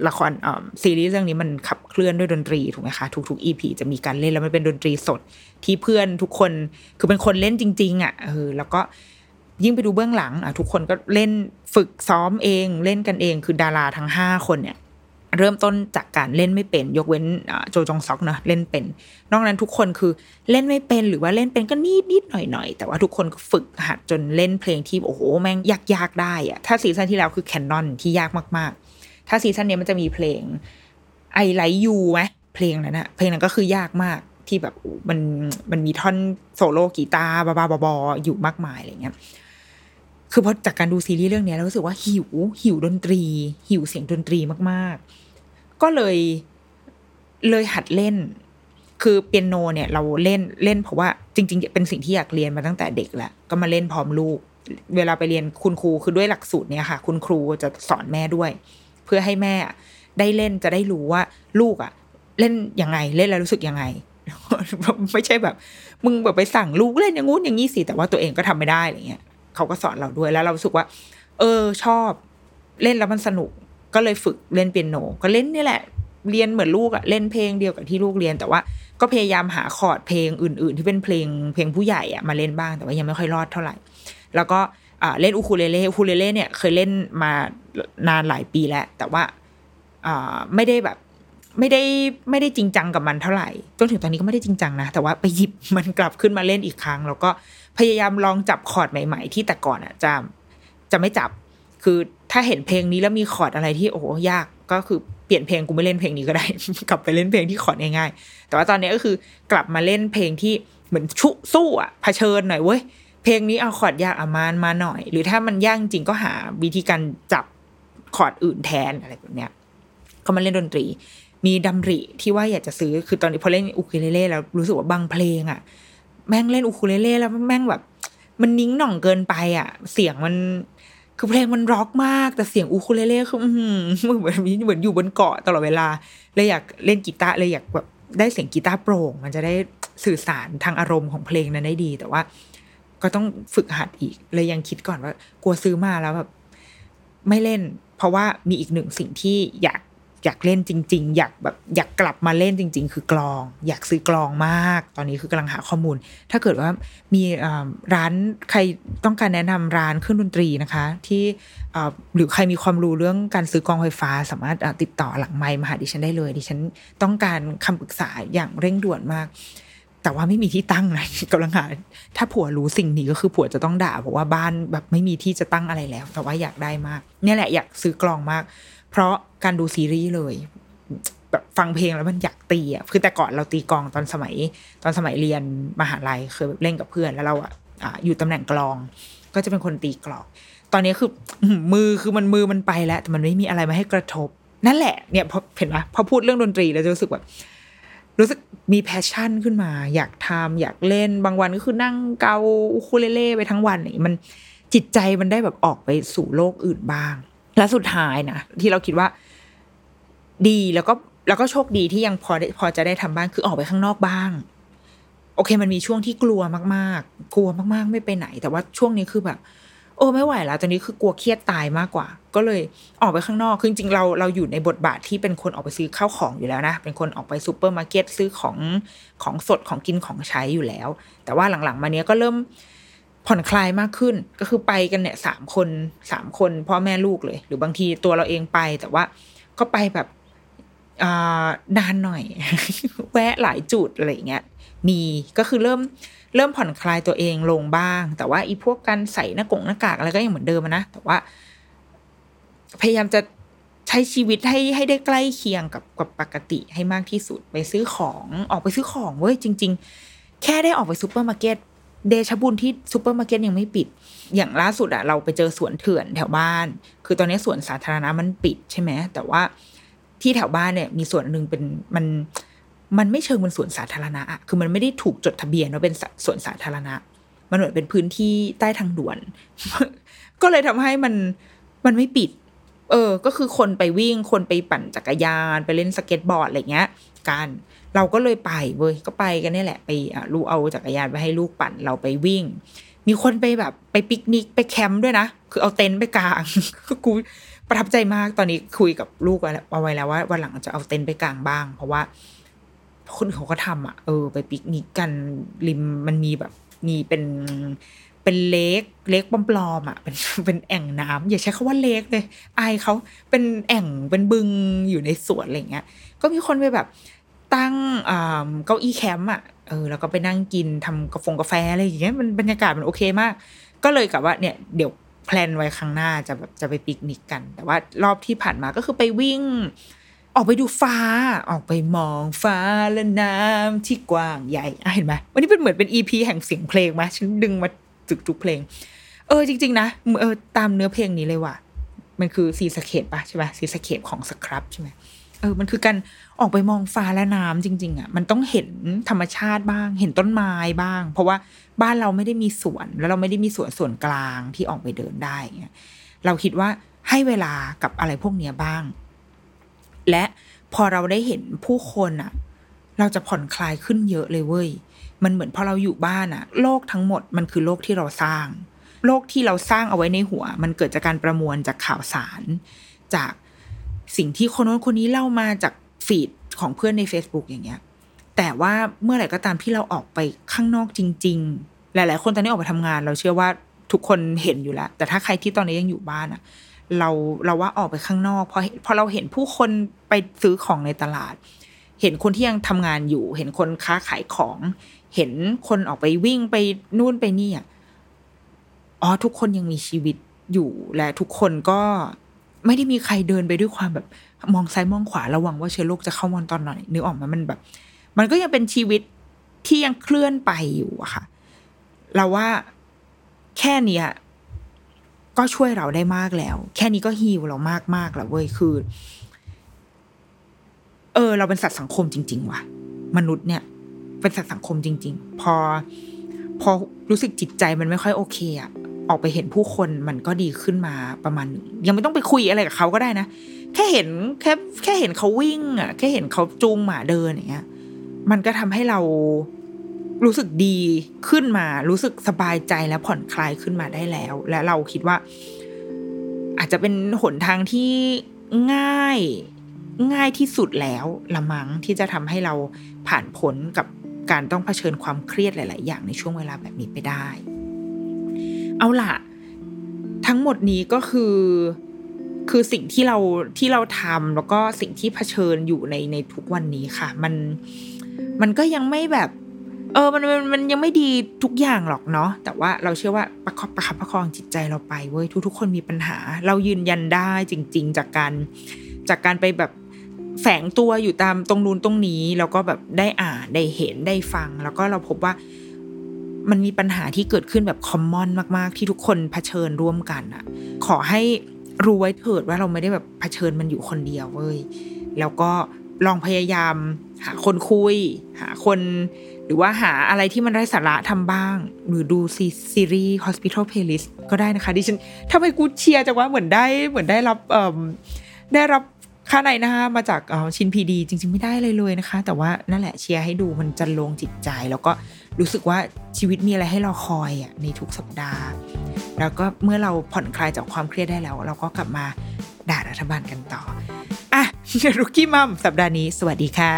ละครอ่ซีรีส์เรื่องนี้มันขับเคลื่อนด้วยดนตรีถูกไหมคะ ทุกๆ EP จะมีการเล่นแล้วมันเป็นดนตรีสดที่เพื่อนทุกคนคือเป็นคนเล่นจริง ๆอะเออแล้วก็ ยิ่งไปดูเบื้องหลังอะทุกคนก็เล่นฝึกซ้อมเอง เล่นกันเองคือดาราทั้งห้าคนเนี่ยเริ่มต้นจากการเล่นไม่เป็น ยกเว้นโจจงซอกเนอะเล่นเป็น นอกนั้นทุกคนคือเล่นไม่เป็นหรือว่าเล่นเป็นก็นิดนิดหน่อยหน่อยแต่ว่าทุกคนก็ฝึกหัดจนเล่นเพลงที่โอ้โหแม่งยากยากได้อะถ้า season ที่แล้วคือ Canon ที่ยากมากๆ ถ้า season นี้มันจะมีเพลง I Like You ไหมเพลงนั้นอะเพลงนั้นก็คือยากมากที่แบบมันมันมีท่อนโซโล่กีตาร์บ้าๆบอๆอยู่มากมายอะไรเงี้ย คือพอจากการดูซีรีส์เรื่องนี้เรารู้สึกว่าหิว หิวดนตรี หิวเสียงดนตรีมาก ๆ ก็เลยเลยหัดเล่น คือเปียโนเนี่ยเราเล่นเล่นเพราะว่าจริง ๆ เป็นสิ่งที่อยากเรียนมาตั้งแต่เด็กแหละก็มาเล่นพร้อมลูก เวลาไปเรียนคุณครูคือด้วยหลักสูตรเนี่ยค่ะ คุณครูจะสอนแม่ด้วย เพื่อให้แม่ได้เล่นจะได้รู้ว่าลูกอะเล่นยังไงเล่นแล้วรู้สึกยังไงไม่ใช่แบบ มึงแบบไปสั่งลูกเล่นอย่างงู้นอย่างนี้สิแต่ว่าตัวเองก็ทำไม่ได้อะไรเงี้ย เขาก็สอนเราด้วยแล้วเราสึกว่า เออชอบเล่นแล้วมันสนุก ก็เลยฝึกเล่นเปียโน ก็เล่นนี่แหละ เรียนเหมือนลูกอะเล่นเพลงเดียวกับที่ลูกเรียน แต่ว่าก็พยายามหาคอร์ดเพลงอื่น ๆ ที่เป็นเพลงเพลงผู้ใหญ่อะมาเล่นบ้างแต่ว่ายังไม่ค่อยรอดเท่าไหร่ แล้วก็เล่นอูคูเลเล่อูคูเลเล่เนี่ยเคยเล่นมานานหลายปีแล้ว แต่ว่าไม่ได้แบบไม่ได้ไม่ได้จริงจังกับมันเท่าไหร่จนถึงตอนนี้ก็ไม่ได้จริงจังนะ แต่ว่าไปหยิบมันกลับขึ้นมาเล่นอีกครั้ง แล้วก็ พยายามลองจับคอร์ดใหม่ ๆ ที่แต่ก่อนอะจะจะไม่จับ คือถ้าเห็นเพลงนี้แล้วมีคอร์ดอะไรที่โอ้โหยากก็คือเปลี่ยนเพลงกูไม่เล่นเพลงนี้ก็ได้ กลับไปเล่นเพลงที่คอร์ดง่ายๆแต่ว่าตอนนี้ก็คือกลับมาเล่นเพลงที่เหมือนชุสู้อะเผชิญหน่อยเว้ยเพลงนี้เอาคอร์ดยากอามานมาหน่อย หรือถ้ามันยากจริงก็หาวิธีการจับคอร์ดอื่นแทนอะไรแบบเนี้ยก็มาเล่นดนตรี มีดำริที่ว่าอยากจะซื้อคือตอนนี้พอเล่นอูคูเลเล่แล้วรู้สึกว่าบางเพลงอะ แม่งเล่นอูคูเลเล่แล้วแม่งแบบ มันนิ้งหน่องเกินไปอะ เสียงมันคือเพลงมันร็อกมาก แต่เสียงอูคูเลเล่คือเหมือนเหมือนอยู่บนเกาะตลอดเวลาเลยอยากเล่นกีตาร์เลยอยากแบบได้เสียงกีตาร์โปร่ง มันจะได้สื่อสารทางอารมณ์ของเพลงนั้นได้ดี แต่ว่าก็ต้องฝึกหัดอีก เลยยังคิดก่อนว่ากลัวซื้อมาแล้วแบบไม่เล่น เพราะว่ามีอีกหนึ่งสิ่งที่อยาก อยากเล่นจริง ๆ อยากแบบอยากกลับมาเล่นจริง ๆ คือกลอง อยากซื้อกลองมาก ตอนนี้คือกำลังหาข้อมูล ถ้าเกิดว่ามีร้านใครต้องการแนะนำร้านเครื่องดนตรีนะคะ ที่หรือใครมีความรู้เรื่องการซื้อกลองไฟฟ้า สามารถติดต่อหลังไมค์มาหาดิฉันได้เลย ดิฉันต้องการคำปรึกษาอย่างเร่งด่วนมาก แต่ว่าไม่มีที่ตั้งนะกำลังหาถ้าผัวรู้สิ่งนี้ก็คือผัวจะต้องด่าบอกว่าบ้านแบบไม่มีที่จะตั้งอะไรแล้ว แต่ว่าอยากได้มากเนี่ยแหละอยากซื้อกลองมาก เพราะการดูซีรีส์เลยแบบฟังเพลงแล้วมันอยากตีอะคือแต่ก่อนเราตีกลองตอนสมัย ตอนสมัยเรียนมหาลัยเคยแบบเล่นกับเพื่อนแล้วเราอะอยู่ตำแหน่งกลอง ก็จะเป็นคนตีกลองตอนนี้คือมือคือมันมือมันไปแล้ว แต่มันไม่มีอะไรมาให้กระทบ นั่นแหละเนี่ยพอเห็นไหมพอพูดเรื่องดนตรีแล้วจะรู้สึกแบบรู้สึกมี passion ขึ้นมา อยากทำอยากเล่นบางวันก็คือนั่งเกาอูคูเลเล่ไปทั้งวันอย่างนี้มันจิตใจมันได้แบบออกไปสู่โลกอื่นบ้าง และสุดท้ายนะที่เราคิดว่า ดีแล้วก็แล้วก็โชคดีที่ยังพอได้พอจะได้ทำบ้างคือออกไปข้างนอกบ้าง โอเค มันมีช่วงที่กลัวมากๆ กลัวมากๆ ไม่ไปไหน แต่ว่าช่วงนี้คือแบบ โอ้ไม่ไหวแล้วตอนนี้คือกลัวเครียดตายมากกว่า ก็เลยออกไปข้างนอกคือจริงๆเราเราอยู่ในบทบาทที่เป็นคนออกไปซื้อข้าวของอยู่แล้วนะ เป็นคนออกไปซูเปอร์มาร์เก็ตซื้อของของสดของกินของใช้อยู่แล้ว แต่ว่าหลังๆ มาเนี้ยก็เริ่ม ผ่อนคลายมากขึ้นก็คือไปกันเนี่ยสามคนสามคนพ่อแม่ลูกเลย หรือบางทีตัวเราเองไป แต่ว่าก็ไปแบบนานหน่อย แวะหลายจุดอะไรเงี้ยมีก็คือเริ่มเริ่มผ่อนคลายตัวเองลงบ้าง แต่ว่าอีพวกการใส่หน้ากงหน้ากากอะไรก็ยังเหมือนเดิมนะ แต่ว่า พยายามจะใช้ชีวิตให้ให้ได้ใกล้เคียงกับกับปกติให้มากที่สุดไปซื้อของออกไปซื้อของเว้ยจริง ๆ แค่ได้ออกไปซูเปอร์มาร์เก็ต เดชบุญที่ซูเปอร์มาร์เก็ตยังไม่ปิด อย่างล่าสุดอะเราไปเจอสวนเถื่อนแถวบ้าน คือตอนนี้สวนสาธารณะมันปิดใช่ไหมแต่ว่าที่แถวบ้านเนี่ยมีสวนหนึ่งเป็นมันมันไม่เชิงเป็นสวนสาธารณะอะคือมันไม่ได้ถูกจดทะเบียนว่าเป็นสวนสาธารณะ มันเหมือนเป็นพื้นที่ใต้ทางด่วน ก็เลยทำให้มันมันไม่ปิด เออ ก็คือคนไปวิ่ง คนไปปั่นจักรยาน ไปเล่นสเก็ตบอร์ดอะไรเงี้ยกัน เราก็เลยไปเว้ยก็ไปกันนี่แหละป่ะลูกเอาจักรยานไปให้ลูกปั่นเราไปวิ่ง มีคนไปแบบไปปิกนิกไปแคมป์ด้วยนะ คือเอาเต็นท์ไปกางกูประทับใจมากตอนนี้คุยกับลูกเอาไว้แล้วว่าวันหลังจะเอาเต็นท์ไปกางบ้าง เพราะว่าคนอื่นเขาก็ทำอะเออ ไปปิกนิกกันริมมันมีแบบมีเป็นเป็น lake lake ปลอมๆอะเป็นเป็นแอ่งน้ำอย่าใช้คำว่า lake เลยอายเขาเป็นแอ่งเป็นบึงอยู่ในสวนอะไรเงี้ย ก็มีคนไปแบบ ตั้งเก้าอี้แคมป์อะเออแล้วก็ไปนั่งกินทำกาแฟกาแฟอะไรอย่างเงี้ยมันบรรยากาศมันโอเคมาก ก็เลยกะว่าเนี่ยเดี๋ยว plan ไว้ครั้งหน้าจะแบบจะไปปิกนิกกัน แต่ว่ารอบที่ผ่านมาก็คือไปวิ่ง ออกไปดูฟ้า ออกไปมองฟ้าและน้ำที่กว้างใหญ่เห็นไหมวันนี้เป็นเหมือนเป็น EP แห่งเสียงเพลงไหมฉันดึงมาจุกทุกเพลง เออจริง ๆ นะเออตามเนื้อเพลงนี้เลยว่ะมันคือ Seascape ปะใช่ไหม Seascape ของ Scrubb ใช่ไหม เออมันคือการออกไปมองฟ้าและน้ำจริง ๆอะมันต้องเห็นธรรมชาติบ้าง เห็นต้นไม้บ้าง เพราะว่าบ้านเราไม่ได้มีสวน แล้วเราไม่ได้มีสวนส่วนกลางที่ออกไปเดินได้เงี้ยเราคิดว่าให้เวลากับอะไรพวกเนี้ยบ้าง และพอเราได้เห็นผู้คนอะ เราจะผ่อนคลายขึ้นเยอะเลยเว้ยมันเหมือนพอเราอยู่บ้านอะ โลกทั้งหมดมันคือโลกที่เราสร้าง โลกที่เราสร้างเอาไว้ในหัว มันเกิดจากการประมวลจากข่าวสารจาก สิ่งที่คนโน้นคนนี้เล่ามาจากฟีดของเพื่อนใน Facebook อย่างเงี้ย แต่ว่าเมื่อไหร่ก็ตามที่เราออกไปข้างนอกจริง ๆ หลาย ๆ คนตอนนี้ออกไปทำงาน เราเชื่อว่าทุกคนเห็นอยู่แล้ว แต่ถ้าใครที่ตอนนี้ยังอยู่บ้านอะเราเราว่าออกไปข้างนอกพอพอเราเห็นผู้คนไปซื้อของในตลาด เห็นคนที่ยังทำงานอยู่ เห็นคนค้าขายของ เห็นคนออกไปวิ่งไปนู่นไปนี่อะอ๋อทุกคนยังมีชีวิตอยู่และทุกคนก็ ไม่ได้มีใครเดินไปด้วยความแบบมองซ้ายมองขวาระวังว่าเชื้อโรคจะเข้ามาตอนไหนนึกออกไหมมันแบบ มันก็ยังเป็นชีวิตที่ยังเคลื่อนไปอยู่อะค่ะ เราว่าแค่เนี้ยก็ช่วยเราได้มากแล้ว แค่นี้ก็ฮีลเรามากมากแล้วเว้ยคือ เออ เราเป็นสัตว์สังคมจริง ๆ ว่ะ มนุษย์เนี่ย เป็นสัตว์สังคมจริง ๆ พอ พอรู้สึกจิตใจมันไม่ค่อยโอเคอะ ออกไปเห็นผู้คนมันก็ดีขึ้นมาประมาณ ยังไม่ต้องไปคุยอะไรกับเขาก็ได้นะ แค่เห็นแค่แค่เห็นเขาวิ่งอะแค่เห็นเขาจูงหมาเดินอย่างเงี้ย มันก็ทำให้เรารู้สึกดีขึ้นมา รู้สึกสบายใจและผ่อนคลายขึ้นมาได้แล้ว และเราคิดว่า อาจจะเป็นหนทางที่ง่ายง่ายที่สุดแล้วละมังที่จะทำให้เราผ่านพ้นกับการต้องเผชิญความเครียดหลาย ๆ อย่างในช่วงเวลาแบบนี้ไปได้ เอาล่ะ ทั้งหมดนี้ก็คือ คือสิ่งที่เราที่เราทำแล้วก็สิ่งที่เผชิญอยู่ในในทุกวันนี้ค่ะ มันมันก็ยังไม่แบบ เออมันมันมันยังไม่ดีทุกอย่างหรอกเนาะแต่ว่าเราเชื่อว่าประคับประคับประคองจิตใจเราไปเว้ยทุก ๆ คนมีปัญหา เรายืนยันได้จริง ๆ จากการจากการไปแบบแฝงตัวอยู่ตามตรงนู้นตรงนี้ แล้วก็แบบได้อ่านได้เห็นได้ฟัง แล้วก็เราพบว่า มันมีปัญหาที่เกิดขึ้นแบบคอมมอนมากๆ ที่ทุกคนเผชิญร่วมกันอะขอให้รู้ไว้เถิดว่าเราไม่ได้แบบเผชิญมันอยู่คนเดียวเว้ยแล้วก็ลองพยายาม หาคนคุย หาคน หรือว่าหาอะไรที่มันได้สาระทำบ้าง หรือดูซีซีรีส์ Hospital Playlist ก็ได้นะคะดิฉันทำไมกูเชียร์จังว่าเหมือนได้เหมือนได้รับเอ่อได้รับค่านายหน้ามาจากชิน PD จริง ๆ ไม่ได้เลยเลยนะคะ แต่ว่านั่นแหละเชียร์ให้ดูมันจรรโลงจิตใจแล้วก็ รู้สึกว่าชีวิตมีอะไรให้เราคอยอะในทุกสัปดาห์ แล้วก็เมื่อเราผ่อนคลายจากความเครียดได้แล้ว เราก็กลับมาด่ารัฐบาลกันต่ออะ Rookie Mom สัปดาห์นี้ สวัสดีค่ะ